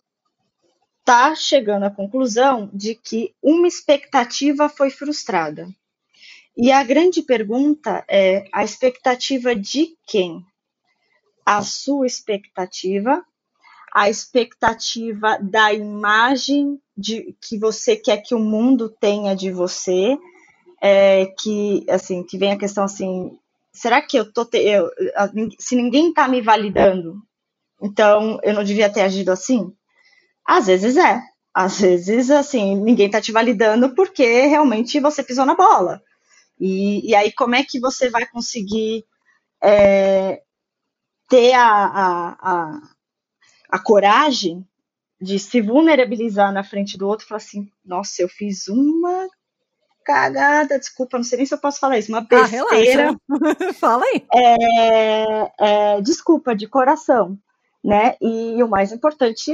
B: está chegando à conclusão de que uma expectativa foi frustrada. E a grande pergunta é a expectativa de quem? A sua expectativa, a expectativa da imagem de que você quer que o mundo tenha de você, é, que assim que vem a questão assim, será que eu tô te, eu, se ninguém está me validando, então eu não devia ter agido assim? Às vezes é, às vezes assim ninguém está te validando porque realmente você pisou na bola. E, e aí, como é que você vai conseguir é, ter a, a, a, a, coragem de se vulnerabilizar na frente do outro e falar assim: nossa, eu fiz uma cagada, desculpa, não sei nem se eu posso falar isso, uma ah, besteira.
A: Ah, Fala aí.
B: É, é, desculpa, de coração. Né? E o mais importante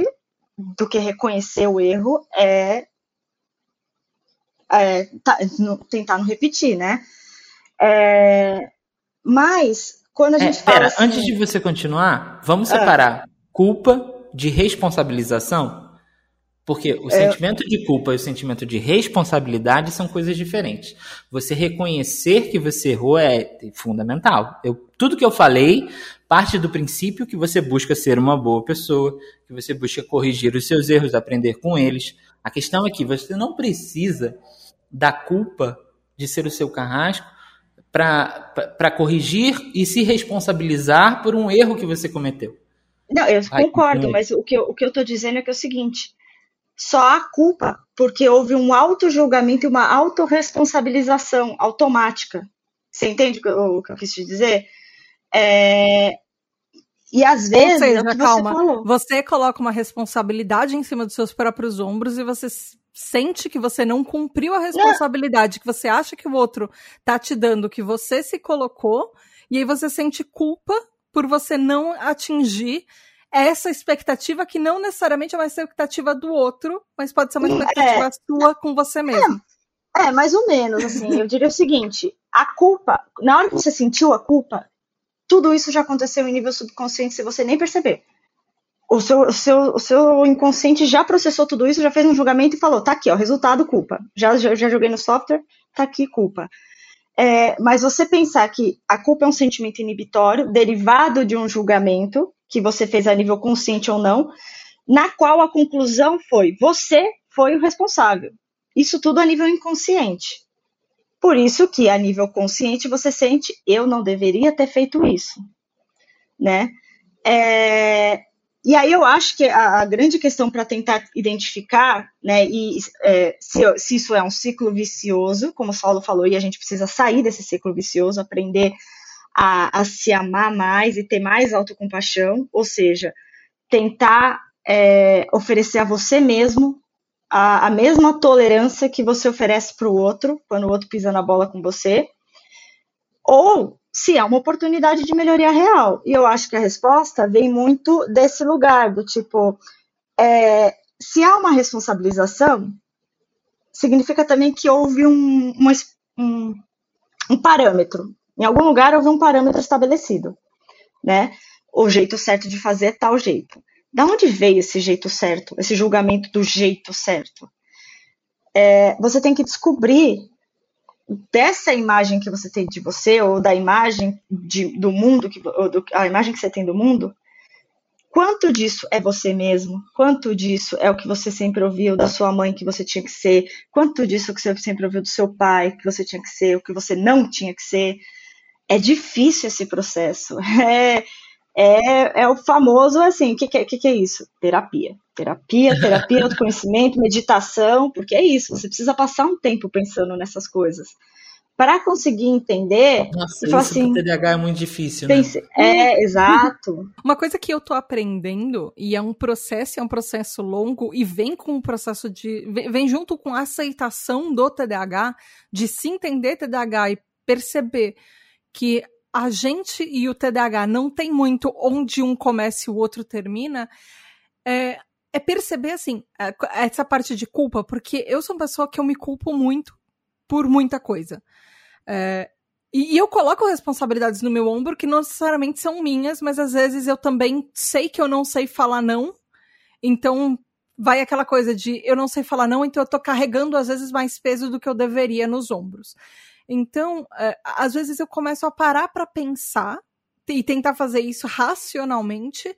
B: do que reconhecer o erro é é, tá, tentar não repetir, né? É, mas, quando a é, gente
C: é, fala. Pera, assim, antes de você continuar, vamos ah. separar culpa de responsabilização? Porque o é. sentimento de culpa e o sentimento de responsabilidade são coisas diferentes. Você reconhecer que você errou é fundamental. Eu, tudo que eu falei parte do princípio que você busca ser uma boa pessoa, que você busca corrigir os seus erros, aprender com eles. A questão é que você não precisa da culpa de ser o seu carrasco para corrigir e se responsabilizar por um erro que você cometeu.
B: Não, eu concordo, mas o que eu, o que eu tô dizendo é que é o seguinte: só há culpa porque houve um auto-julgamento e uma autorresponsabilização automática. Você entende o que eu, o que eu quis te dizer? É, e às vezes. Ou seja, é calma.
A: Você, você, coloca uma responsabilidade em cima dos seus próprios ombros e você sente que você não cumpriu a responsabilidade, não. que você acha que o outro tá te dando, que você se colocou, e aí você sente culpa por você não atingir essa expectativa que não necessariamente é uma expectativa do outro, mas pode ser uma expectativa é. sua com você mesmo.
B: É, é, mais ou menos, assim. Eu diria o seguinte: a culpa, na hora que você sentiu a culpa, tudo isso já aconteceu em nível subconsciente se você nem perceber. O seu, o, seu, o seu inconsciente já processou tudo isso, já fez um julgamento e falou: tá aqui, ó, resultado, culpa. Já, já, já joguei no software, tá aqui, culpa. É, mas você pensar que a culpa é um sentimento inibitório, derivado de um julgamento, que você fez a nível consciente ou não, na qual a conclusão foi: você foi o responsável. Isso tudo a nível inconsciente. Por isso que a nível consciente você sente eu não deveria ter feito isso, né? É, e aí eu acho que a, a grande questão para tentar identificar, né, e é, se, se, isso é um ciclo vicioso, como o Saulo falou, e a gente precisa sair desse ciclo vicioso, aprender a, a se amar mais e ter mais autocompaixão, ou seja, tentar é, oferecer a você mesmo a, a mesma tolerância que você oferece para o outro, quando o outro pisa na bola com você, ou se é uma oportunidade de melhoria real. E eu acho que a resposta vem muito desse lugar, do tipo, é, se há uma responsabilização, significa também que houve um, um, um parâmetro. Em algum lugar houve um parâmetro estabelecido, né? O jeito certo de fazer é tal jeito. Da onde veio esse jeito certo, esse julgamento do jeito certo? É, você tem que descobrir dessa imagem que você tem de você, ou da imagem de, do mundo, que, ou do, a imagem que você tem do mundo, quanto disso é você mesmo? Quanto disso é o que você sempre ouviu da sua mãe que você tinha que ser? Quanto disso que você sempre ouviu do seu pai que você tinha que ser, o que você não tinha que ser? É difícil esse processo. É, é, é o famoso assim, o que, que, que, é isso? Terapia. Terapia, terapia, autoconhecimento, meditação, porque é isso, você precisa passar um tempo pensando nessas coisas. Para conseguir entender.
C: Nossa, isso assim, TDAH é muito difícil, né? Pense,
B: é, exato.
A: Uma coisa que eu tô aprendendo, e é um processo, é um processo longo, e vem com o processo de. vem junto com a aceitação do TDAH, de se entender TDAH e perceber que a gente e o TDAH não tem muito onde um começa e o outro termina, é, é perceber, assim, é, essa parte de culpa, porque eu sou uma pessoa que eu me culpo muito por muita coisa. É, e, e, eu coloco responsabilidades no meu ombro que não necessariamente são minhas, mas às vezes eu também sei que eu não sei falar não. Então vai aquela coisa de eu não sei falar não, então eu tô carregando às vezes mais peso do que eu deveria nos ombros. Então, é, às vezes eu começo a parar para pensar e tentar fazer isso racionalmente,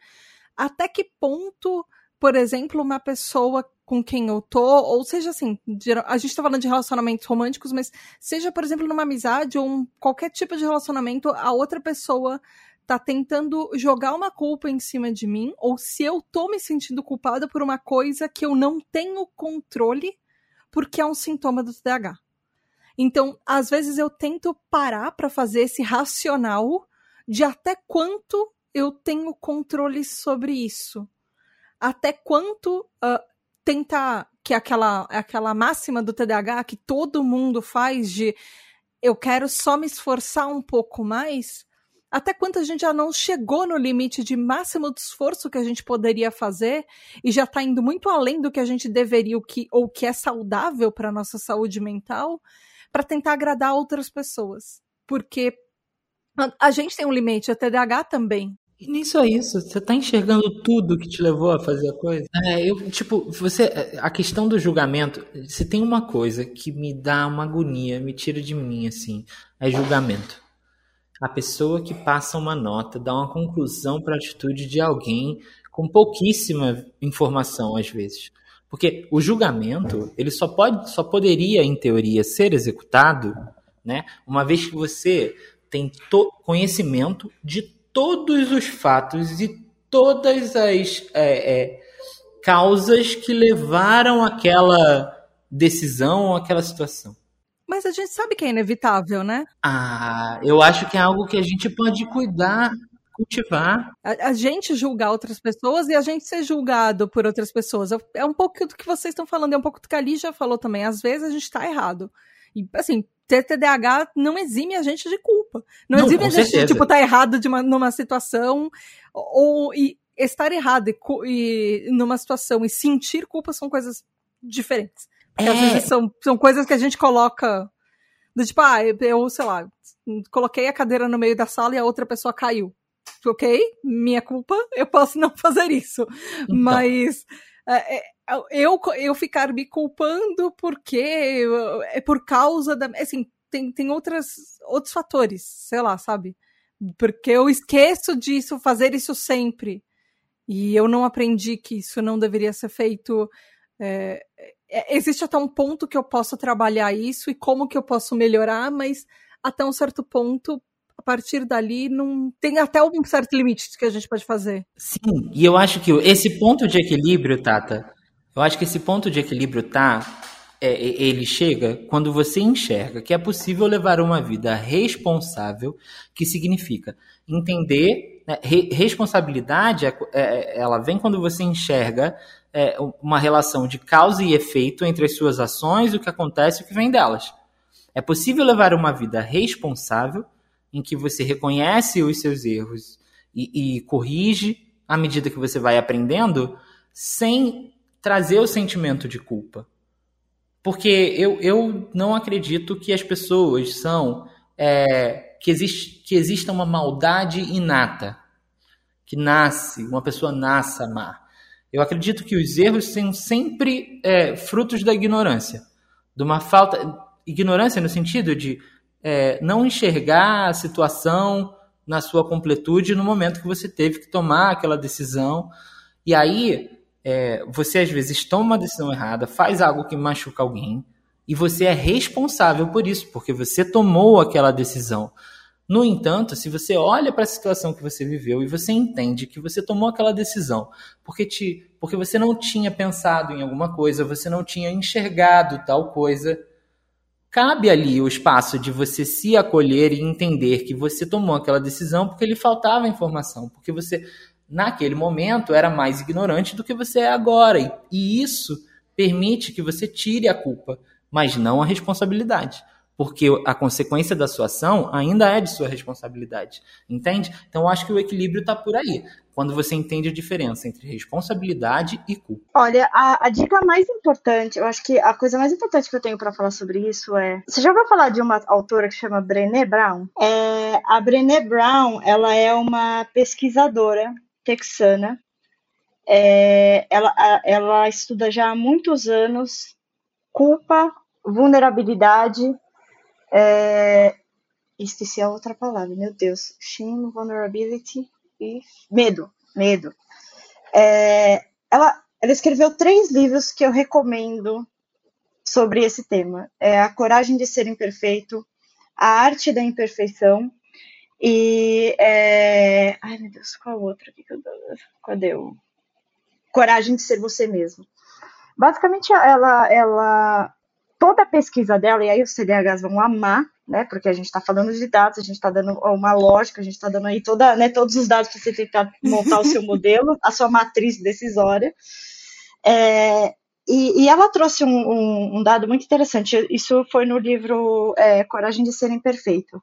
A: até que ponto, por exemplo, uma pessoa com quem eu tô, ou seja assim, a gente tá falando de relacionamentos românticos, mas seja, por exemplo, numa amizade ou um, qualquer tipo de relacionamento, a outra pessoa tá tentando jogar uma culpa em cima de mim, ou se eu tô me sentindo culpada por uma coisa que eu não tenho controle, porque é um sintoma do TDAH. Então, às vezes eu tento parar para fazer esse racional de até quanto eu tenho controle sobre isso. Até quanto uh, tentar que aquela aquela máxima do TDAH que todo mundo faz de eu quero só me esforçar um pouco mais, até quanto a gente já não chegou no limite de máximo do esforço que a gente poderia fazer e já está indo muito além do que a gente deveria o que, ou que é saudável para nossa saúde mental para tentar agradar outras pessoas. Porque a, a gente tem um limite, a TDAH também.
C: E nem só isso, você tá enxergando tudo que te levou a fazer a coisa. É, eu, tipo, você. A questão do julgamento, se tem uma coisa que me dá uma agonia, me tira de mim, assim, é julgamento. A pessoa que passa uma nota, dá uma conclusão para a atitude de alguém com pouquíssima informação, às vezes. Porque o julgamento, ele só, pode, só poderia, em teoria, ser executado, né, uma vez que você tem conhecimento de todos os fatos e todas as é, é, causas que levaram aquela decisão ou aquela situação.
A: Mas a gente sabe que é inevitável, né?
C: Ah, eu acho que é algo que a gente pode cuidar, cultivar.
A: A, a gente julgar outras pessoas e a gente ser julgado por outras pessoas. É um pouco do que vocês estão falando, é um pouco do que a já falou também. Às vezes a gente está errado. E, assim, ter TDAH não exime a gente de culpa. Não, não exime a gente de, tipo, tá errado de uma, numa situação ou e estar errado e, e, numa situação e sentir culpa são coisas diferentes. É. Às vezes são, são coisas que a gente coloca do tipo, ah, eu, sei lá, coloquei a cadeira no meio da sala e a outra pessoa caiu. Ok, minha culpa, eu posso não fazer isso. Então. Mas é, é eu, eu ficar me culpando porque é por causa da. Assim, tem, tem outras, outros fatores, sei lá, sabe? Porque eu esqueço disso, fazer isso sempre. E eu não aprendi que isso não deveria ser feito. É, é, existe até um ponto que eu posso trabalhar isso e como que eu posso melhorar, mas até um certo ponto, a partir dali, não tem até um certo limite que a gente pode fazer.
C: Sim, e eu acho que esse ponto de equilíbrio, Tata, eu acho que esse ponto de equilíbrio tá, é, ele chega quando você enxerga que é possível levar uma vida responsável, que significa entender né, re, responsabilidade, é, é, ela vem quando você enxerga é, uma relação de causa e efeito entre as suas ações, o que acontece e o que vem delas. É possível levar uma vida responsável, em que você reconhece os seus erros e, e corrige à medida que você vai aprendendo, sem trazer o sentimento de culpa. Porque eu, eu não acredito que as pessoas são. É, que, existe, que exista uma maldade inata. Que nasce, uma pessoa nasce amar. Eu acredito que os erros são sempre é, frutos da ignorância. De uma falta. Ignorância no sentido de é, não enxergar a situação na sua completude no momento que você teve que tomar aquela decisão. E aí é, você às vezes toma uma decisão errada, faz algo que machuca alguém, e você é responsável por isso, porque você tomou aquela decisão. No entanto, se você olha para a situação que você viveu e você entende que você tomou aquela decisão porque, te, porque você não tinha pensado em alguma coisa, você não tinha enxergado tal coisa, cabe ali o espaço de você se acolher e entender que você tomou aquela decisão porque lhe faltava informação, porque você naquele momento era mais ignorante do que você é agora. E, isso permite que você tire a culpa, mas não a responsabilidade. Porque a consequência da sua ação ainda é de sua responsabilidade. Entende? Então eu acho que o equilíbrio está por aí. Quando você entende a diferença entre responsabilidade e culpa.
B: Olha, a, a dica mais importante, eu acho que a coisa mais importante que eu tenho para falar sobre isso é. Você já ouviu falar de uma autora que chama Brené Brown? É, a Brené Brown, ela é uma pesquisadora texana. É, ela, ela estuda já há muitos anos culpa, vulnerabilidade É... Esqueci a outra palavra, meu Deus. Shame, vulnerability e medo. Medo. É... Ela, ela escreveu três livros que eu recomendo sobre esse tema. É A Coragem de Ser Imperfeito, A Arte da Imperfeição e. É... Ai, meu Deus, qual outra? Cadê o. Coragem de Ser Você Mesmo. Basicamente, ela, ela. Toda a pesquisa dela, e aí os CDHs vão amar, né? Porque a gente está falando de dados, a gente está dando uma lógica, a gente está dando aí toda, né, todos os dados para você tentar montar o seu modelo, a sua matriz decisória. É, e, e, ela trouxe um, um, um, dado muito interessante. Isso foi no livro é, Coragem de Ser Imperfeito.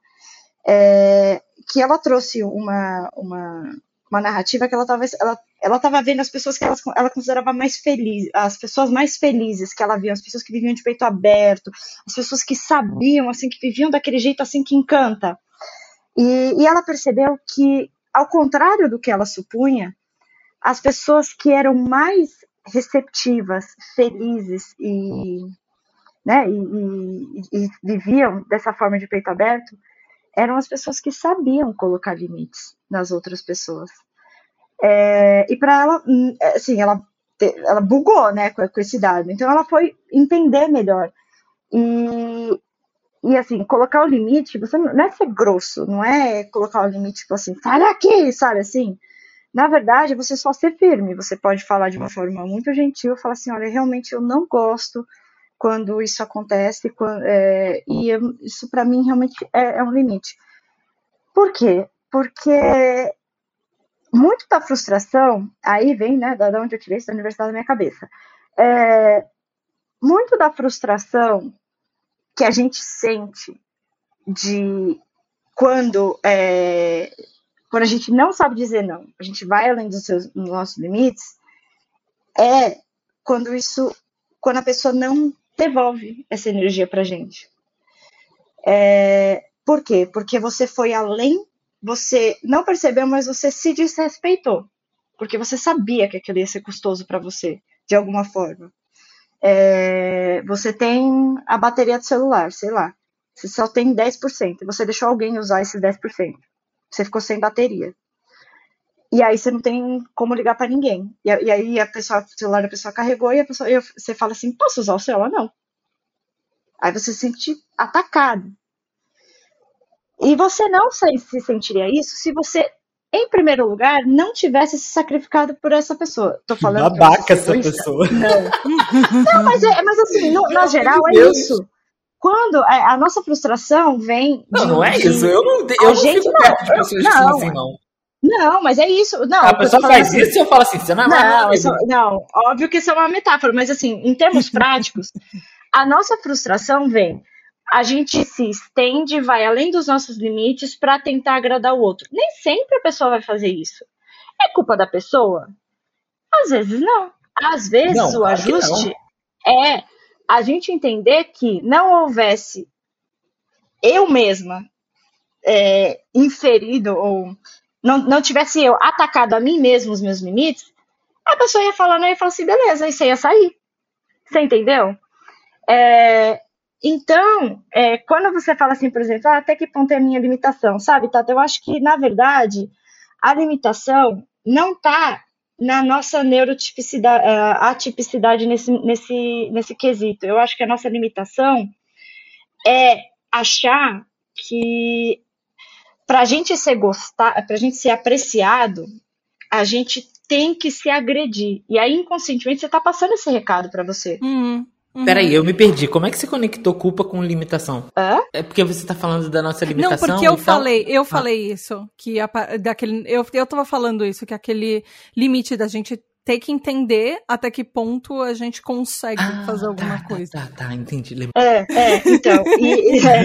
B: É, que ela trouxe uma, uma, uma narrativa que ela estava ela, ela tava vendo as pessoas que ela, ela considerava mais felizes, as pessoas mais felizes que ela via, as pessoas que viviam de peito aberto, as pessoas que sabiam, assim, que viviam daquele jeito assim que encanta. E, e ela percebeu que, ao contrário do que ela supunha, as pessoas que eram mais receptivas, felizes e, né, e, e, e, viviam dessa forma de peito aberto eram as pessoas que sabiam colocar limites nas outras pessoas. É, e para ela, hum, assim, ela, ela bugou né, com, com esse dado. Então ela foi entender melhor. E, e assim, colocar o limite, você não, não é ser grosso, não é colocar o limite, tipo assim, sai daqui, sabe assim? Na verdade, você só ser firme. Você pode falar de uma forma muito gentil, falar assim, olha, realmente eu não gosto quando isso acontece, quando, é, e eu, isso para mim realmente é, é, um limite. Por quê? Porque muito da frustração, aí vem, né, da, onde eu tirei isso da universidade da minha cabeça, é, muito da frustração que a gente sente de quando é, quando a gente não sabe dizer não, a gente vai além dos, seus, dos nossos limites, é quando isso, quando a pessoa não devolve essa energia pra gente. É, por quê? Porque você foi além, você não percebeu, mas você se desrespeitou. Porque você sabia que aquilo ia ser custoso para você, de alguma forma. É, você tem a bateria do celular, sei lá. Você só tem 10%. Você deixou alguém usar esses 10% você ficou sem bateria. E aí você não tem como ligar para ninguém. E, e, aí a pessoa, o celular da pessoa carregou e a pessoa, e você fala assim, posso usar o celular? Não. Aí você se sente atacado. E você não se sentiria isso se você, em primeiro lugar, não tivesse se sacrificado por essa pessoa. Tô falando
C: Babaca essa pessoa.
B: Não. não, mas, é, mas assim, no, na geral é isso quando a, a, nossa frustração vem.
C: Não, de, não é isso. Eu não, eu não gente, fico perto de pessoas não, que assim, não.
B: Não, mas é isso. Não,
C: a pessoa faz assim, isso e eu falo assim, você não é
B: não, isso, não, óbvio que isso é uma metáfora, mas assim, em termos práticos, a nossa frustração vem. A gente se estende, vai além dos nossos limites para tentar agradar o outro. Nem sempre a pessoa vai fazer isso. É culpa da pessoa? Às vezes não. Às vezes não, o ajuste é a gente entender que não houvesse eu mesma é, inferido ou não, não tivesse eu atacado a mim mesmo os meus limites, a pessoa ia falar, não ia falar assim, beleza, e você ia sair. Você entendeu? É, então, é, quando você fala assim, por exemplo, ah, até que ponto é a minha limitação, sabe, Tata? Eu acho que, na verdade, a limitação não está na nossa neurotipicidade, uh, atipicidade nesse, nesse, nesse quesito. Eu acho que a nossa limitação é achar que para a gente ser gostar, para a gente ser apreciado, a gente tem que se agredir. E aí, inconscientemente, você está passando esse recado para você.
C: Uhum. Uhum. Peraí, eu me perdi. Como é que você conectou culpa com limitação? Hã? É porque você tá falando da nossa limitação?
A: Não, porque eu falei, eu ah. falei isso, que a, daquele, eu, eu tava falando isso, que aquele limite da gente ter que entender até que ponto a gente consegue ah, fazer alguma
C: tá,
A: coisa.
C: Tá, tá, tá entendi. Lembra.
B: É, é, então. E, é.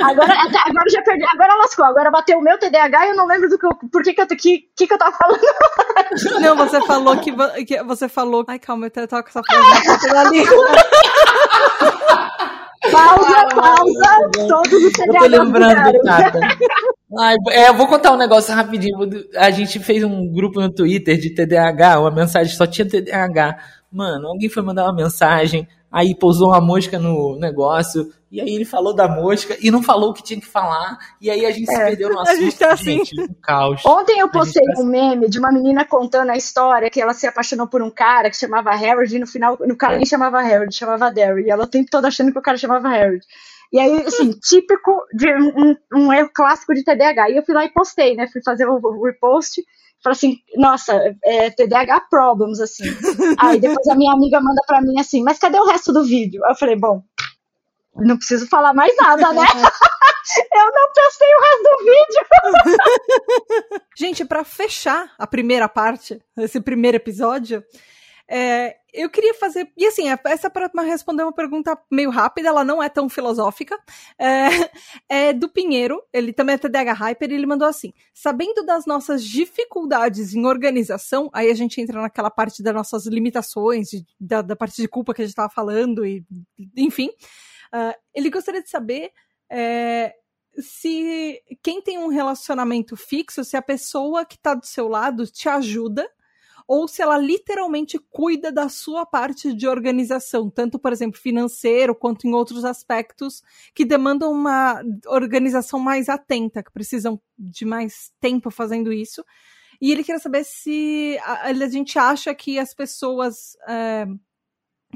B: Agora, agora já perdi, agora lascou, agora bateu o meu TDAH e eu não lembro do que eu, por que que eu, que, que, que eu tava falando.
A: Não, você falou que, que você falou. Ai, calma, eu tava com essa frase ali.
B: Pausa, pausa, todos os.
C: Eu tô lembrando, cara. Ai, é, eu vou contar um negócio rapidinho. A gente fez um grupo no Twitter de TDAH, uma mensagem só tinha TDAH. Mano, alguém foi mandar uma mensagem. Aí pousou uma mosca no negócio, e aí ele falou da mosca e não falou o que tinha que falar, e aí a gente é, se perdeu no assunto. A gente tá assim. Gente, um caos.
B: Ontem eu postei tá um meme de uma menina contando a história que ela se apaixonou por um cara que chamava Harold, e no final, no cara nem chamava Harold, chamava Derry, e ela o tempo todo achando que o cara chamava Harold. E aí, assim, típico de um, um erro clássico de TDAH. E eu fui lá e postei, né? Fui fazer o, o repost. Falei assim, nossa, é, TDAH problems, assim. aí depois a minha amiga manda pra mim assim, mas cadê o resto do vídeo? Eu falei, bom, não preciso falar mais nada, né? Eu não postei o resto do
A: vídeo. Gente, para fechar a primeira parte, esse primeiro episódio, é, eu queria fazer. E assim, é, essa para responder uma pergunta meio rápida, ela não é tão filosófica. É, é do Pinheiro, ele também é TDH Hyper, e ele mandou assim: sabendo das nossas dificuldades em organização, aí a gente entra naquela parte das nossas limitações, de, da, da, parte de culpa que a gente estava falando, e enfim. Uh, ele gostaria de saber. É, se quem tem um relacionamento fixo, se a pessoa que está do seu lado te ajuda ou se ela literalmente cuida da sua parte de organização, tanto, por exemplo, financeiro, quanto em outros aspectos que demandam uma organização mais atenta, que precisam de mais tempo fazazendo isso. E ele queria saber se a, a gente acha que as pessoas. É,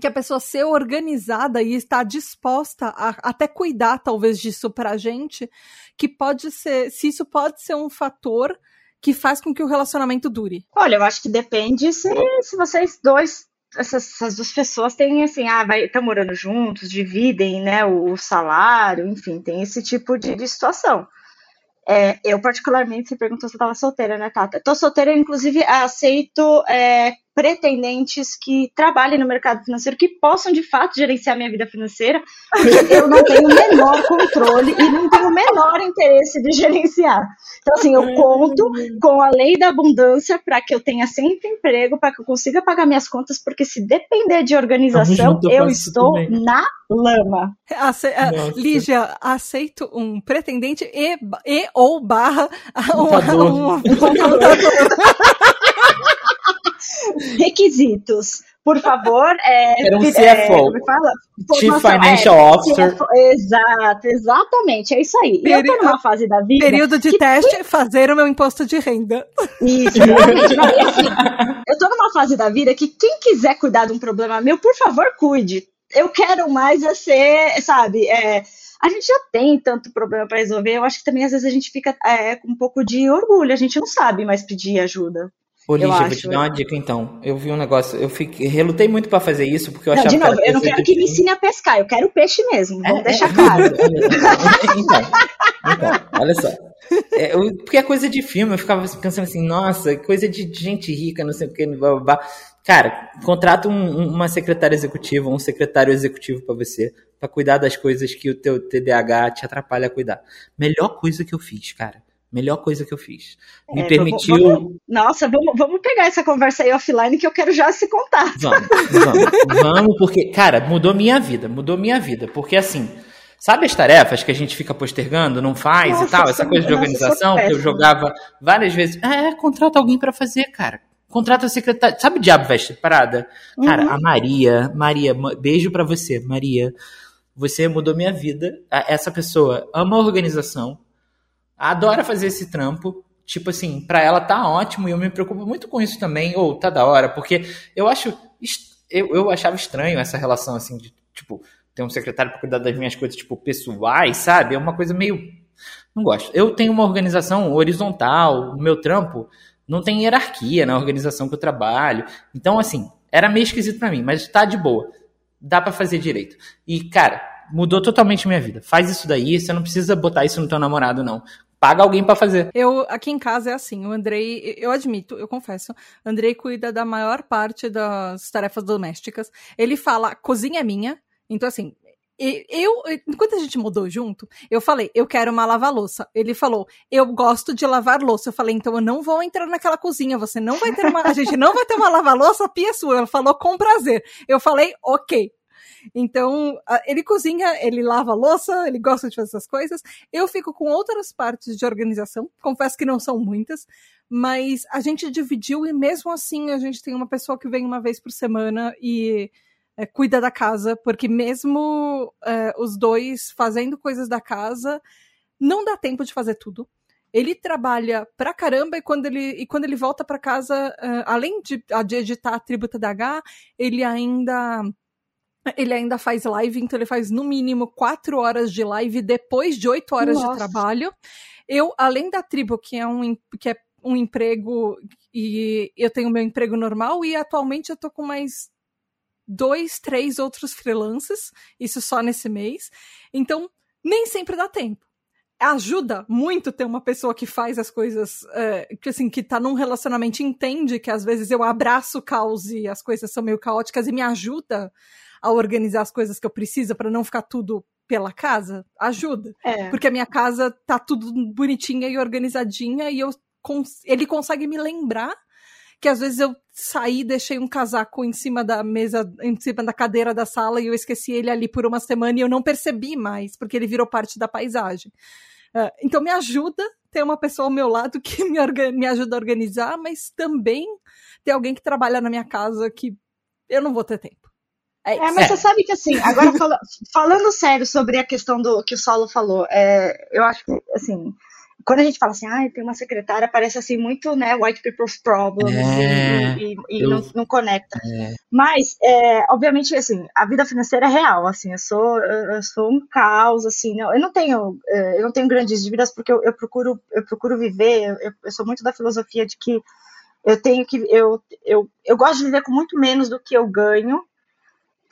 A: que a pessoa ser organizada e estar disposta a até cuidar, talvez, disso pra gente, que pode ser, se isso pode ser um fator que faz com que o relacionamento dure?
B: Olha, eu acho que depende se, se vocês dois essas, essas, duas pessoas têm assim, ah, vai, estão morando juntos, dividem, né, o, o, salário, enfim, tem esse tipo de, de situação. É, eu, particularmente, você perguntou se eu estava solteira, né, Tata? Tô solteira, inclusive, aceito é, pretendentes que trabalhem no mercado financeiro, que possam de fato gerenciar minha vida financeira, porque eu não tenho o menor controle e não tenho o menor interesse de gerenciar. Então, assim, eu conto com a lei da abundância para que eu tenha sempre emprego, para que eu consiga pagar minhas contas, porque se depender de organização, eu estou na lama.
A: Ace uh, Lígia, aceito um pretendente e, e ou barra
C: um, um, um,
B: Requisitos. Por favor, é,
C: Era um CFO. É, fala? Chief Nossa, Financial é, Officer. CFO,
B: exato, exatamente, é isso aí. Peri eu tô numa fase da vida.
A: Período de teste, que... fazer o meu imposto de renda.
B: Isso, exatamente. Não, assim, eu tô numa fase da vida que quem quiser cuidar de um problema meu, por favor, cuide. Eu quero mais é ser, sabe, é, a gente já tem tanto problema para resolver. Eu acho que também às vezes a gente fica é, com um pouco de orgulho, a gente não sabe mais pedir ajuda.
C: Ô, Lígia, vou te dar uma dica então. Eu vi um negócio, eu fiquei, relutei muito para fazer isso, porque eu não, achava
B: de novo,
C: que
B: eu não quero que me ensine a pescar, eu quero peixe mesmo, vamos é, deixar é, claro.
C: então, então, olha só. É, eu, porque é coisa de filme, eu ficava pensando assim, nossa, coisa de gente rica, não sei o que, blá, blá, blá. Cara, contrata um, uma secretária executiva, um secretário executivo para você, para cuidar das coisas que o teu TDAH te atrapalha a cuidar. Melhor coisa que eu fiz, cara Melhor coisa que eu fiz. Me é, permitiu.
B: Vamos, vamos, nossa, vamos, vamos pegar essa conversa aí offline que eu quero já se contar.
C: Vamos, vamos, vamos, porque, cara, mudou minha vida, mudou minha vida. Porque assim, sabe as tarefas que a gente fica postergando, não faz nossa, e tal? Essa coisa de organização que eu jogava várias vezes. É, contrata alguém para fazer, cara. Contrata a secretária. Sabe o diabo veste parada? Uhum. Cara, a Maria, Maria, beijo para você, Maria. Você mudou minha vida. Essa pessoa ama a organização adora fazer esse trampo. Tipo assim, para ela tá ótimo e eu me preocupo muito com isso também, ou tá da hora, porque eu acho. Eu, eu achava estranho essa relação, assim, de, tipo, ter um secretário para cuidar das minhas coisas, tipo, pessoais, sabe? É uma coisa meio. Não gosto. Eu tenho uma organização horizontal, o meu trampo não tem hierarquia na organização que eu trabalho. Então, assim, era meio esquisito para mim, mas tá de boa. Dá para fazer direito. E, cara, mudou totalmente minha vida. Faz isso daí, você não precisa botar isso no teu namorado, não paga alguém para fazer.
A: Eu aqui em casa é assim, o Andrei, eu admito, eu confesso, Andrei cuida da maior parte das tarefas domésticas. Ele fala, cozinha é minha. Então assim, eu, enquanto a gente mudou junto, eu falei, eu quero uma lava-louça. Ele falou, eu gosto de lavar louça. Eu falei, então eu não vou entrar naquela cozinha, você não vai ter uma, a gente não vai ter uma lava-louça, a pia é sua. Ele falou, com prazer. Eu falei, ok. Então, ele cozinha, ele lava louça, ele gosta de fazer essas coisas. Eu fico com outras partes de organização, confesso que não são muitas, mas a gente dividiu e mesmo assim a gente tem uma pessoa que vem uma vez por semana e é, cuida da casa, porque mesmo é, os dois fazendo coisas da casa, não dá tempo de fazer tudo. Ele trabalha pra caramba e quando ele, e quando ele volta para casa, uh, além de, de editar a Tributa da H, ele ainda ele ainda faz live, então ele faz no mínimo quatro horas de live depois de oito horas Nossa. de trabalho. Eu, além da tribo, que é um, que é um emprego, e eu tenho meu emprego normal, e atualmente eu tô com mais dois, três outros freelances, isso só nesse mês. Então, nem sempre dá tempo. Ajuda muito ter uma pessoa que faz as coisas, é, que assim, que tá num relacionamento, entende que às vezes eu abraço o caos e as coisas são meio caóticas e me ajuda a organizar as coisas que eu preciso para não ficar tudo pela casa, ajuda. É. Porque a minha casa tá tudo bonitinha e organizadinha e eu ele consegue me lembrar que às vezes eu saí, deixei um casaco em cima da mesa, em cima da cadeira da sala e eu esqueci ele ali por uma semana e eu não percebi mais, porque ele virou parte da paisagem. Uh, então me ajuda ter uma pessoa ao meu lado que me, me ajuda a organizar, mas também ter alguém que trabalha na minha casa que eu não vou ter tempo.
B: É, é, mas você sabe que assim, agora fala, falando sério sobre a questão do que o Saulo falou, é, eu acho que assim, quando a gente fala assim, ah, tem uma secretária, parece assim muito, né, white people's problems é, e, e, e eu, não, não, conecta. É. Mas, é, obviamente, assim, a vida financeira é real, assim, eu sou, eu sou um caos, assim, não, eu não tenho, é, eu não tenho grandes dívidas porque eu, eu procuro, eu procuro viver, eu, eu sou muito da filosofia de que eu tenho que, eu, eu, eu gosto de viver com muito menos do que eu ganho,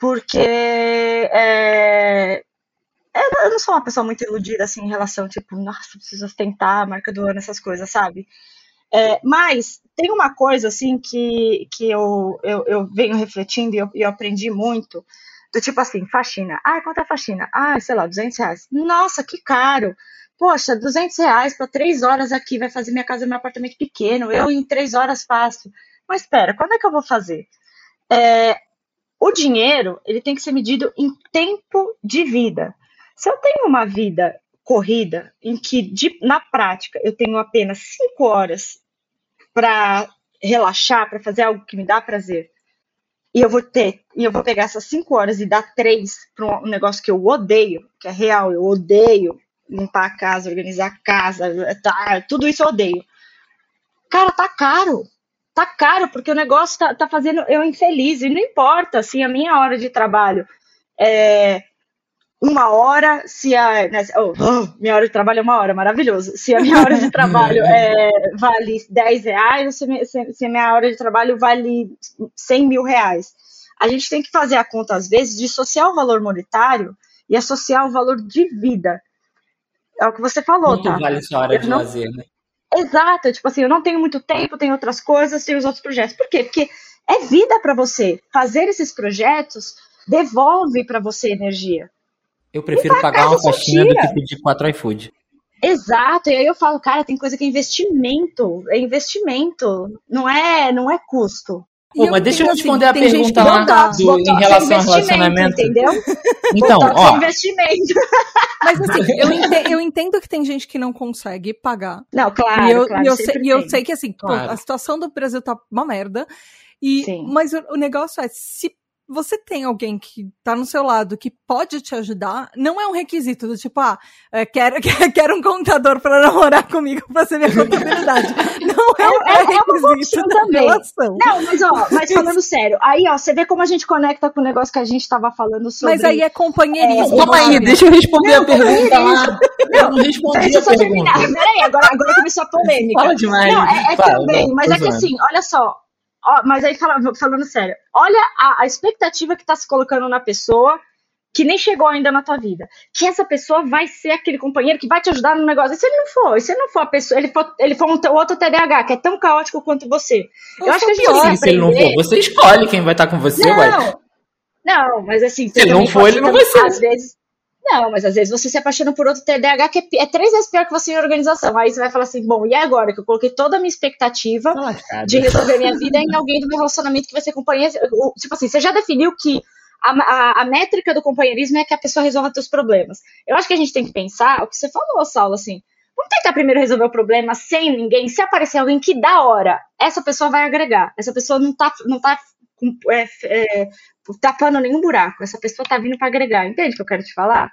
B: porque é, eu não sou uma pessoa muito iludida assim em relação, tipo, nossa, preciso ostentar a marca do ano, essas coisas, sabe? É, mas tem uma coisa assim que, que eu, eu, eu venho refletindo e eu, eu aprendi muito, do tipo assim, faxina. Ah, quanto é faxina? Ah, sei lá, 200 reais. Nossa, que caro! Poxa, 200 reais para três horas aqui vai fazer minha casa, meu apartamento pequeno. Eu em três horas faço. Mas espera, quando é que eu vou fazer? É, o dinheiro, ele tem que ser medido em tempo de vida. Se eu tenho uma vida corrida em que, de, na prática, eu tenho apenas cinco horas para relaxar, para fazer algo que me dá prazer, e eu vou ter, e eu vou pegar essas cinco horas e dar três para um negócio que eu odeio, que é real, eu odeio limpar a casa, organizar a casa, tá, tudo isso eu odeio. Cara, tá caro tá caro, porque o negócio tá, tá fazendo eu infeliz, e não importa, assim, a minha hora de trabalho é uma hora, se a. Né, oh, oh, minha hora de trabalho é uma hora, maravilhoso. Se a minha hora de trabalho é, vale 10 reais, ou se, se, a minha hora de trabalho vale 100 mil reais. A gente tem que fazer a conta, às vezes, de associar o valor monetário e associar o valor de vida. É o que você falou,
C: Muito
B: tá?
C: vale essa hora eu de não... lazer, né?
B: Exato, tipo assim, eu não tenho muito tempo, tenho outras coisas, tenho os outros projetos. Por quê? Porque é vida para você. Fazer esses projetos devolve para você energia.
C: Eu prefiro pagar uma faxina do que pedir quatro iFood.
B: Exato, e aí eu falo, cara, tem coisa que é investimento, é investimento, não é, não é custo.
C: Pô, mas deixa eu assim, responder assim, a pergunta lá do, em relação ao relacionamento.
B: Entendeu?
C: Então, ó.
B: investimento.
A: Mas assim, eu entendo, eu entendo, que tem gente que não consegue pagar.
B: Não, claro.
A: E eu,
B: claro,
A: e eu, sei, e eu sei, que assim, claro. pô, a situação do Brasil tá uma merda. E, mas o, o negócio é, se você tem alguém que tá no seu lado que pode te ajudar, não é um requisito do tipo, ah, é, quero, quero um contador para namorar comigo para ser minha contabilidade. Não é, um é, é requisito da também. relação.
B: Não, mas ó, mas falando sério, aí ó, você vê como a gente conecta com o negócio que a gente tava falando sobre.
A: Mas aí é companheirismo.
C: É, Calma aí, deixa eu responder não, a pergunta lá.
B: Não, não respondi deixa eu só terminar. Peraí, agora, agora começou a polêmica.
C: Fala demais.
B: Não, é, é Fala, também, mas é que assim, olha só, Ó, mas aí falando, falando sério, olha a, a expectativa que tá se colocando na pessoa que nem chegou ainda na tua vida. Que essa pessoa vai ser aquele companheiro que vai te ajudar no negócio. E se ele não for, e se ele não for a pessoa, ele for, ele for um outro TDAH, que é tão caótico quanto você. Eu, eu acho que a gente
C: pior, aprender... Se ele não for, você escolhe quem vai estar com você,
B: não, ué. Não, mas assim...
C: Se ele não for, ele não vai ser.
B: Às vezes, não, mas às vezes você se apaixona por outro TDAH que é, é, três vezes pior que você em organização. Aí você vai falar assim, bom, e agora que eu coloquei toda a minha expectativa de resolver minha vida em alguém do meu relacionamento que vai ser companheiro. Tipo assim, você já definiu que a, a, a, métrica do companheirismo é que a pessoa resolva seus problemas. Eu acho que a gente tem que pensar o que você falou, Saulo, assim. Vamos tentar primeiro resolver o problema sem ninguém. Se aparecer alguém que da hora, essa pessoa vai agregar. Essa pessoa não tá, não tá é, é, tapando nenhum buraco. Essa pessoa tá vindo para agregar. Entende o que eu quero te falar?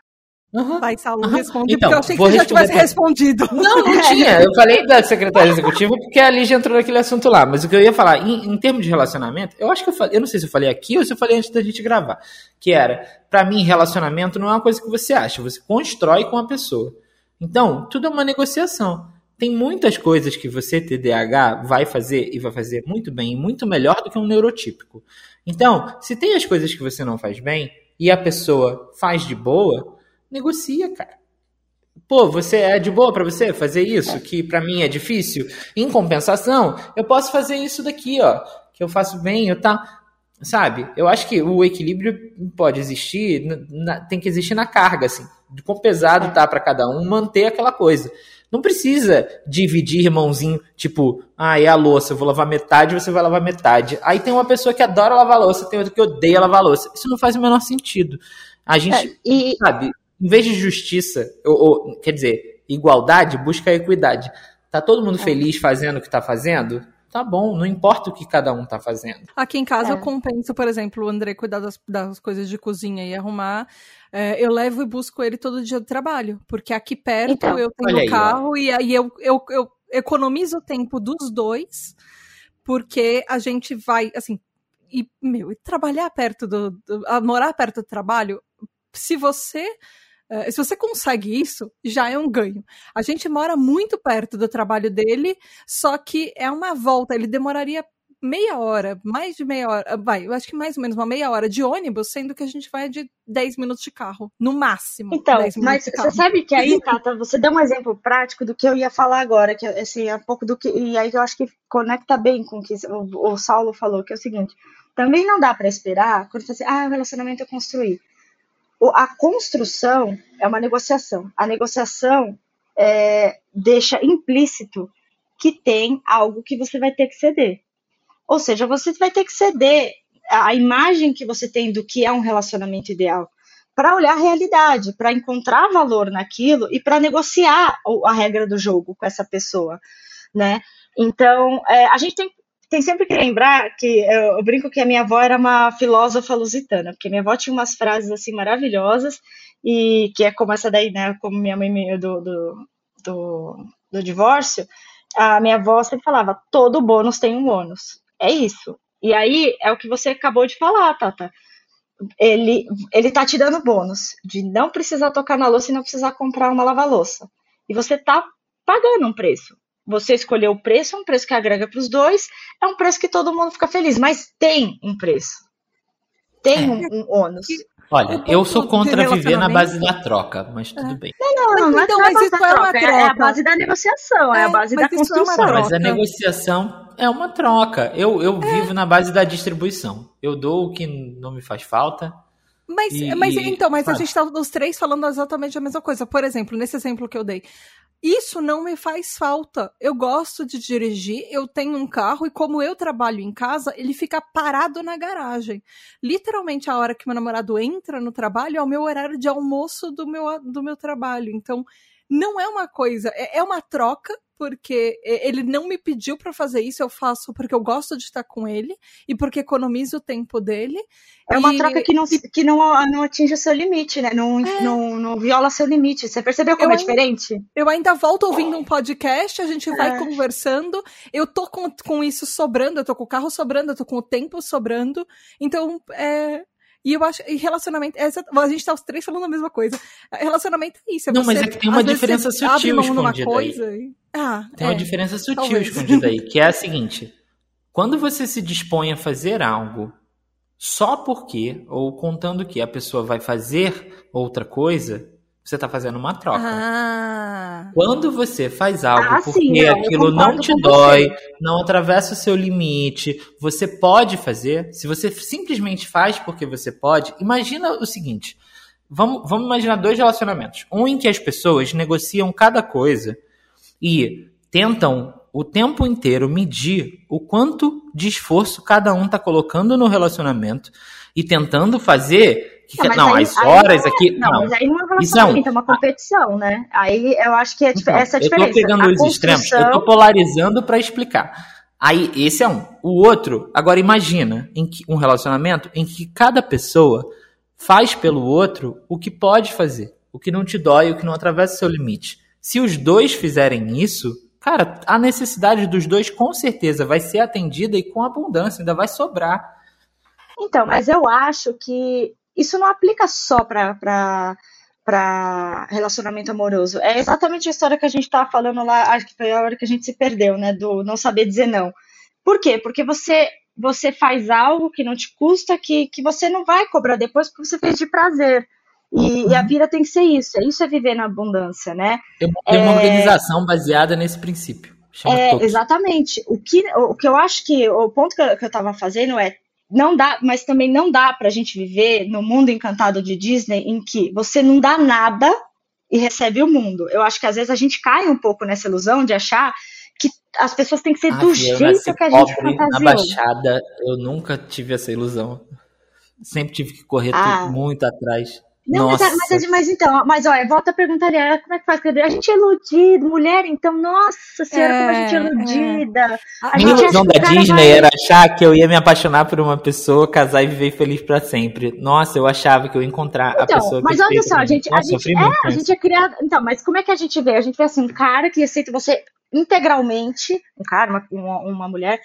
A: Uhum. Vai, Saulo, uhum. responde, então, porque eu achei que você já tivesse pra... respondido.
C: Não, não tinha. Eu falei da secretária executiva porque a Lígia entrou naquele assunto lá. Mas o que eu ia falar, em, em termos de relacionamento, eu acho que eu falei, eu não sei se eu falei aqui ou se eu falei antes da gente gravar. Que era, para mim, relacionamento não é uma coisa que você acha, você constrói com a pessoa. Então, tudo é uma negociação. Tem muitas coisas que você, TDAH, vai fazer e vai fazer muito bem, muito melhor do que um neurotípico. Então, se tem as coisas que você não faz bem e a pessoa faz de boa, negocia, cara. Pô, você é de boa para você fazer isso, que para mim é difícil? Em compensação, eu posso fazer isso daqui, ó, que eu faço bem, eu tá, sabe? Eu acho que o equilíbrio pode existir, na, tem que existir na carga, assim, de quão pesado tá para cada um, manter aquela coisa. Não precisa dividir, irmãozinho, tipo, ah, é a louça, eu vou lavar metade, você vai lavar metade. Aí tem uma pessoa que adora lavar louça, tem outra que odeia lavar louça. Isso não faz o menor sentido. A gente, é, e... sabe, em vez de justiça, ou, ou, quer dizer, igualdade, busca equidade. Tá todo mundo é. feliz fazendo o que tá fazendo? Tá bom, não importa o que cada um tá fazendo.
A: Aqui em casa é. eu compenso, por exemplo, o André cuidar das, das coisas de cozinha e arrumar. É, eu levo e busco ele todo dia do trabalho. Porque aqui perto então, eu tenho o carro aí, e aí eu, eu, eu economizo o tempo dos dois, porque a gente vai, assim, e, meu, e trabalhar perto do, do morar perto do trabalho, se você Uh, se você consegue isso, já é um ganho. A gente mora muito perto do trabalho dele, só que é uma volta. Ele demoraria meia hora, mais de meia hora, vai, eu acho que mais ou menos uma meia hora de ônibus, sendo que a gente vai de 10 minutos de carro, no máximo.
B: Então, mas você sabe que aí, Tata, você deu um exemplo prático do que eu ia falar agora, que assim, é um pouco do que. E aí eu acho que conecta bem com o que o, o Saulo falou, que é o seguinte: também não dá para esperar quando você ah, o relacionamento é construir a construção é uma negociação. A negociação é, deixa implícito que tem algo que você vai ter que ceder. Ou seja, você vai ter que ceder a imagem que você tem do que é um relacionamento ideal para olhar a realidade, para encontrar valor naquilo e para negociar a regra do jogo com essa pessoa, né? Então, é, a gente tem tem sempre que lembrar que eu, eu, brinco que a minha avó era uma filósofa lusitana, porque minha avó tinha umas frases assim maravilhosas, e que é como essa daí, né? Como minha mãe do, do, do, do divórcio, a minha avó sempre falava: todo bônus tem um ônus. É isso. E aí é o que você acabou de falar, Tata. Ele, ele tá te dando bônus de não precisar tocar na louça e não precisar comprar uma lava-louça. E você tá pagando um preço você escolheu o preço, é um preço que agrega para os dois, é um preço que todo mundo fica feliz, mas tem um preço. Tem é. um, um ônus.
C: Olha, eu sou contra viver na base da troca, mas tudo é. bem.
B: Não, não, não, mas, então, é mas isso é uma troca, é a base da negociação, é, a é, base da construção.
C: É mas a negociação é uma troca. Eu, eu é. vivo na base da distribuição. Eu dou o que não me faz falta.
A: Mas, e, mas então, mas a gente está os três falando exatamente a mesma coisa. Por exemplo, nesse exemplo que eu dei, isso não me faz falta. Eu gosto de dirigir, eu tenho um carro e como eu trabalho em casa, ele fica parado na garagem. Literalmente a hora que meu namorado entra no trabalho é o meu horário de almoço do meu, do meu trabalho. Então, não é uma coisa, é, é uma troca porque ele não me pediu para fazer isso, eu faço porque eu gosto de estar com ele e porque economizo o tempo dele.
B: É uma e... troca que, não, que não, não atinge o seu limite, né? Não, é. não, não viola seu limite. Você percebeu como eu é diferente?
A: eu ainda volto ouvindo um podcast, a gente vai é. conversando. Eu tô com, com isso sobrando, eu tô com o carro sobrando, eu tô com o tempo sobrando. Então, é, e eu acho. E relacionamento. Essa, a gente tá os três falando a mesma coisa. Relacionamento é isso. É
C: não, você, mas é que tem uma diferença sutil escondida
A: coisa
C: aí.
A: Ah,
C: tem é, uma diferença sutil talvez. escondida aí, que é a seguinte. Quando você se dispõe a fazer algo só porque, ou contando que a pessoa vai fazer outra coisa, você está fazendo uma troca.
A: Ah.
C: Quando você faz algo ah, porque sim, aquilo não te dói, você. não atravessa o seu limite, você pode fazer. Se você simplesmente faz porque você pode, imagina o seguinte: vamos, vamos imaginar dois relacionamentos. Um em que as pessoas negociam cada coisa e tentam o tempo inteiro medir o quanto de esforço cada um está colocando no relacionamento e tentando fazer que, não, não aí, as horas aí, aqui.
B: Não,
C: não,
B: mas aí não é um relacionamento, é, um, é uma competição, né? Aí eu acho que é então, essa é a diferença.
C: Eu tô pegando a os extremos, eu tô polarizando para explicar. Aí, esse é um. O outro, agora imagina em que, um relacionamento em que cada pessoa faz pelo outro o que pode fazer, o que não te dói, o que não atravessa o seu limite. Se os dois fizerem isso, cara, a necessidade dos dois com certeza vai ser atendida e com abundância, ainda vai sobrar.
B: Então, mas eu acho que isso não aplica só para para relacionamento amoroso. É exatamente a história que a gente estava falando lá, acho que foi a hora que a gente se perdeu, né? Do não saber dizer não. Por quê? Porque você você faz algo que não te custa, que, que você não vai cobrar depois porque você fez de prazer. E, e a vida tem que ser isso, é isso é viver na abundância, né?
C: Tem é, uma organização baseada nesse princípio.
B: É, exatamente. O que, o que eu acho que o ponto que eu, que eu tava fazendo é não dá, mas também não dá para a gente viver no mundo encantado de Disney em que você não dá nada e recebe o mundo. Eu acho que às vezes a gente cai um pouco nessa ilusão de achar que as pessoas têm que ser ah, do jeito que a gente fantasiou.
C: Na Baixada, eu nunca tive essa ilusão. Sempre tive que correr ah. muito atrás.
B: Não, mas, mas, mas, então, mas olha, volta a perguntar ali, como é que faz? A gente é iludido, mulher, então, nossa senhora, é, como a gente é, é iludida. É. A, a
C: minha ilusão da Disney vai... era achar que eu ia me apaixonar por uma pessoa, casar e viver feliz para sempre. Nossa, eu achava que eu ia encontrar então, a pessoa
B: Mas olha só, a gente, nossa, a gente, é, a gente é criado. Então, mas como é que a gente vê? A gente vê assim, um cara que aceita você integralmente, um cara, uma, uma mulher,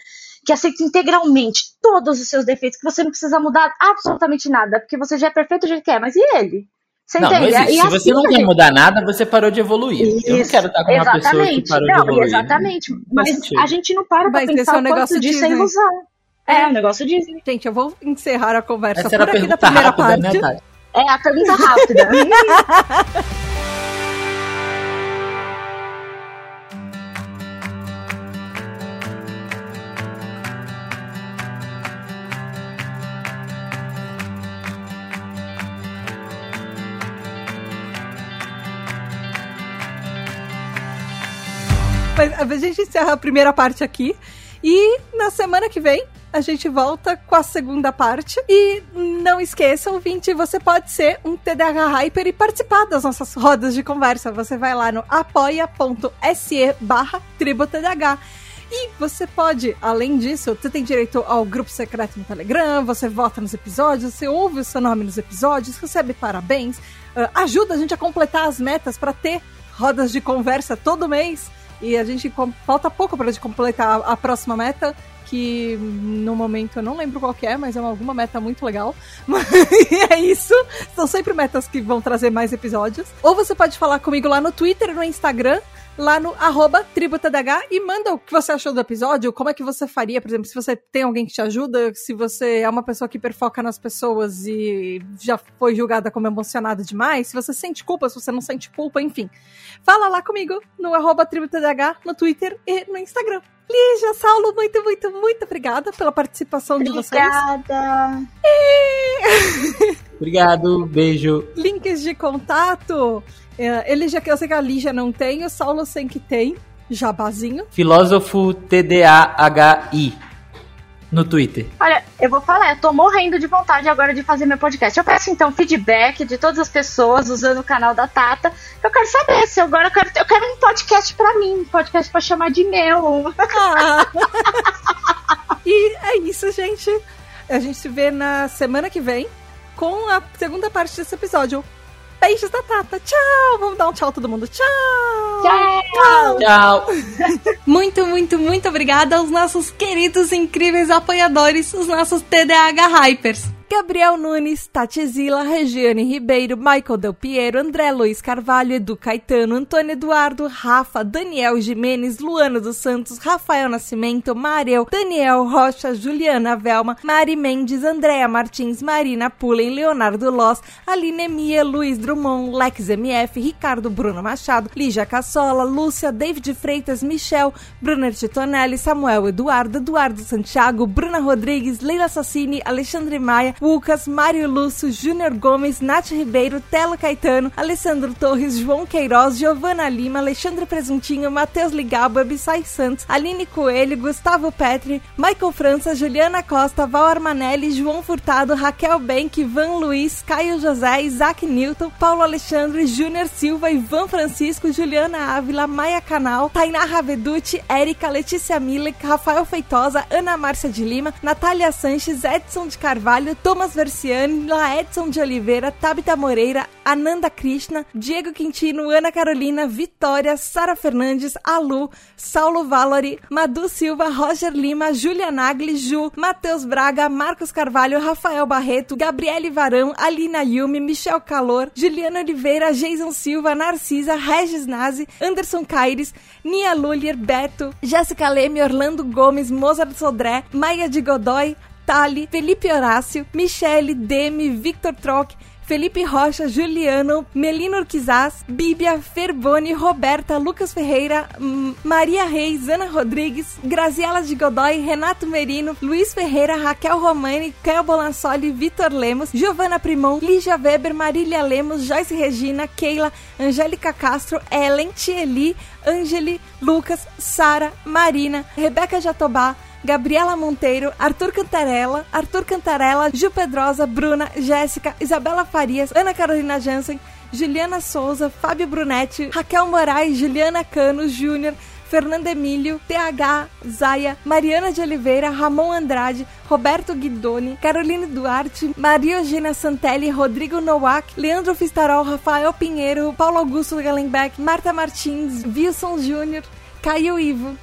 B: que aceita integralmente todos os seus defeitos, que você não precisa mudar absolutamente nada, porque você já é perfeito do jeito que é, mas e ele?
C: Você não, entende? Não Se assim você não quer gente... mudar nada, você parou de evoluir. Isso, eu não quero estar com uma pessoa que parou não, de evoluir.
B: Exatamente. Mas a gente não para pra pensar é um negócio disso é ilusão. É, é um negócio Disney.
A: Gente, eu vou encerrar a conversa Essa por aqui da primeira rápida, né, parte. Né,
B: é, a pergunta rápida.
A: a gente encerra a primeira parte aqui. E na semana que vem a gente volta com a segunda parte. E não esqueça, ouvinte, você pode ser um TDAH Hyper e participar das nossas rodas de conversa. Você vai lá no apoia.se barra tributdh. E você pode, além disso, você tem direito ao grupo secreto no Telegram, você vota nos episódios, você ouve o seu nome nos episódios, recebe parabéns, uh, ajuda a gente a completar as metas para ter rodas de conversa todo mês. E a gente falta pouco para completar a, próxima meta, que no momento eu não lembro qual é, mas é alguma meta muito legal. e é isso. São sempre metas que vão trazer mais episódios. Ou você pode falar comigo lá no Twitter, no Instagram, lá no arroba tributadh e manda o que você achou do episódio, como é que você faria, por exemplo, se você tem alguém que te ajuda, se você é uma pessoa que perfoca nas pessoas e já foi julgada como emocionada demais, se você sente culpa, se você não sente culpa, enfim. Fala lá comigo no arroba tributadh, no Twitter e no Instagram. Lígia, Saulo, muito, muito, muito obrigada pela participação
B: obrigada.
A: de vocês.
B: Obrigada.
C: E... Obrigado, beijo.
A: Links de contato ele já, eu sei que a Lígia não tem, o Saulo sei que tem. Jabazinho.
C: Filósofo TDAHI no Twitter.
B: Olha, eu vou falar, eu tô morrendo de vontade agora de fazer meu podcast. Eu peço então feedback de todas as pessoas usando o canal da Tata. Eu quero saber se agora eu quero, eu quero um podcast para mim, um podcast para chamar de meu. Ah.
A: e é isso, gente. A gente se vê na semana que vem com a segunda parte desse episódio. Beijos da Tata. Tchau. Vamos dar um tchau todo mundo. Tchau.
B: Tchau.
C: Tchau.
A: muito, muito, muito obrigada aos nossos queridos, incríveis apoiadores, os nossos TDAH Hypers. Gabriel Nunes, Tati Zila, Regiane Ribeiro, Michael Del Piero, André Luiz Carvalho, Edu Caetano, Antônio Eduardo, Rafa, Daniel Jimenez, Luana dos Santos, Rafael Nascimento, Mariel, Daniel Rocha, Juliana Velma, Mari Mendes, Andréa Martins, Marina Pullen, Leonardo Loss, Aline Mia, Luiz Drummond, Lex MF, Ricardo Bruno Machado, Lígia Cassola, Lúcia, David Freitas, Michel, Brunner Titonelli, Samuel Eduardo, Eduardo Santiago, Bruna Rodrigues, Leila Sassini, Alexandre Maia, Lucas, Mário Lúcio, Júnior Gomes, Nath Ribeiro, Telo Caetano, Alessandro Torres, João Queiroz, Giovana Lima, Alexandre Presuntinho, Matheus Ligalba, Bissai Santos, Aline Coelho, Gustavo Petri, Michael França, Juliana Costa, Val Armanelli, João Furtado, Raquel Benck, Van Luiz, Caio José, Isaac Newton, Paulo Alexandre, Júnior Silva, Ivan Francisco, Juliana Ávila, Maia Canal, Tainá Raveduti, Érica, Letícia Miller, Rafael Feitosa, Ana Márcia de Lima, Natália Sanches, Edson de Carvalho, Thomas Versiani, Laedson de Oliveira, Tabita Moreira, Ananda Krishna, Diego Quintino, Ana Carolina, Vitória, Sara Fernandes, Alu, Saulo Valori, Madu Silva, Roger Lima, Julia Nagli, Ju, Matheus Braga, Marcos Carvalho, Rafael Barreto, Gabriele Varão, Alina Yumi, Michel Calor, Juliana Oliveira, Jason Silva, Narcisa, Regis Nazi, Anderson Caires, Nia Lulier, Beto, Jéssica Leme, Orlando Gomes, Mozart Sodré, Maia de Godoy, Tali, Felipe Horácio, Michele, Demi, Victor Troc, Felipe Rocha, Juliano, Melino Urquizaz, Bíblia, Ferboni, Roberta, Lucas Ferreira, Maria Reis, Ana Rodrigues, Graziela de Godoy, Renato Merino, Luiz Ferreira, Raquel Romani, Caio Bolansoli, Vitor Lemos, Giovana Primon, Lígia Weber, Marília Lemos, Joyce Regina, Keila, Angélica Castro, Ellen, Tieli, Angeli, Lucas, Sara, Marina, Rebeca Jatobá, Gabriela Monteiro, Arthur Cantarella, Arthur Cantarella, Gil Pedrosa, Bruna, Jéssica, Isabela Farias, Ana Carolina Jansen, Juliana Souza, Fábio Brunetti, Raquel Moraes, Juliana Cano, Júnior, Fernando Emílio, TH, Zaya, Mariana de Oliveira, Ramon Andrade, Roberto Guidoni, Caroline Duarte, Maria Eugênia Santelli, Rodrigo Nowak, Leandro Fistarol, Rafael Pinheiro, Paulo Augusto Gallenbeck, Marta Martins, Wilson Júnior, Caio Ivo,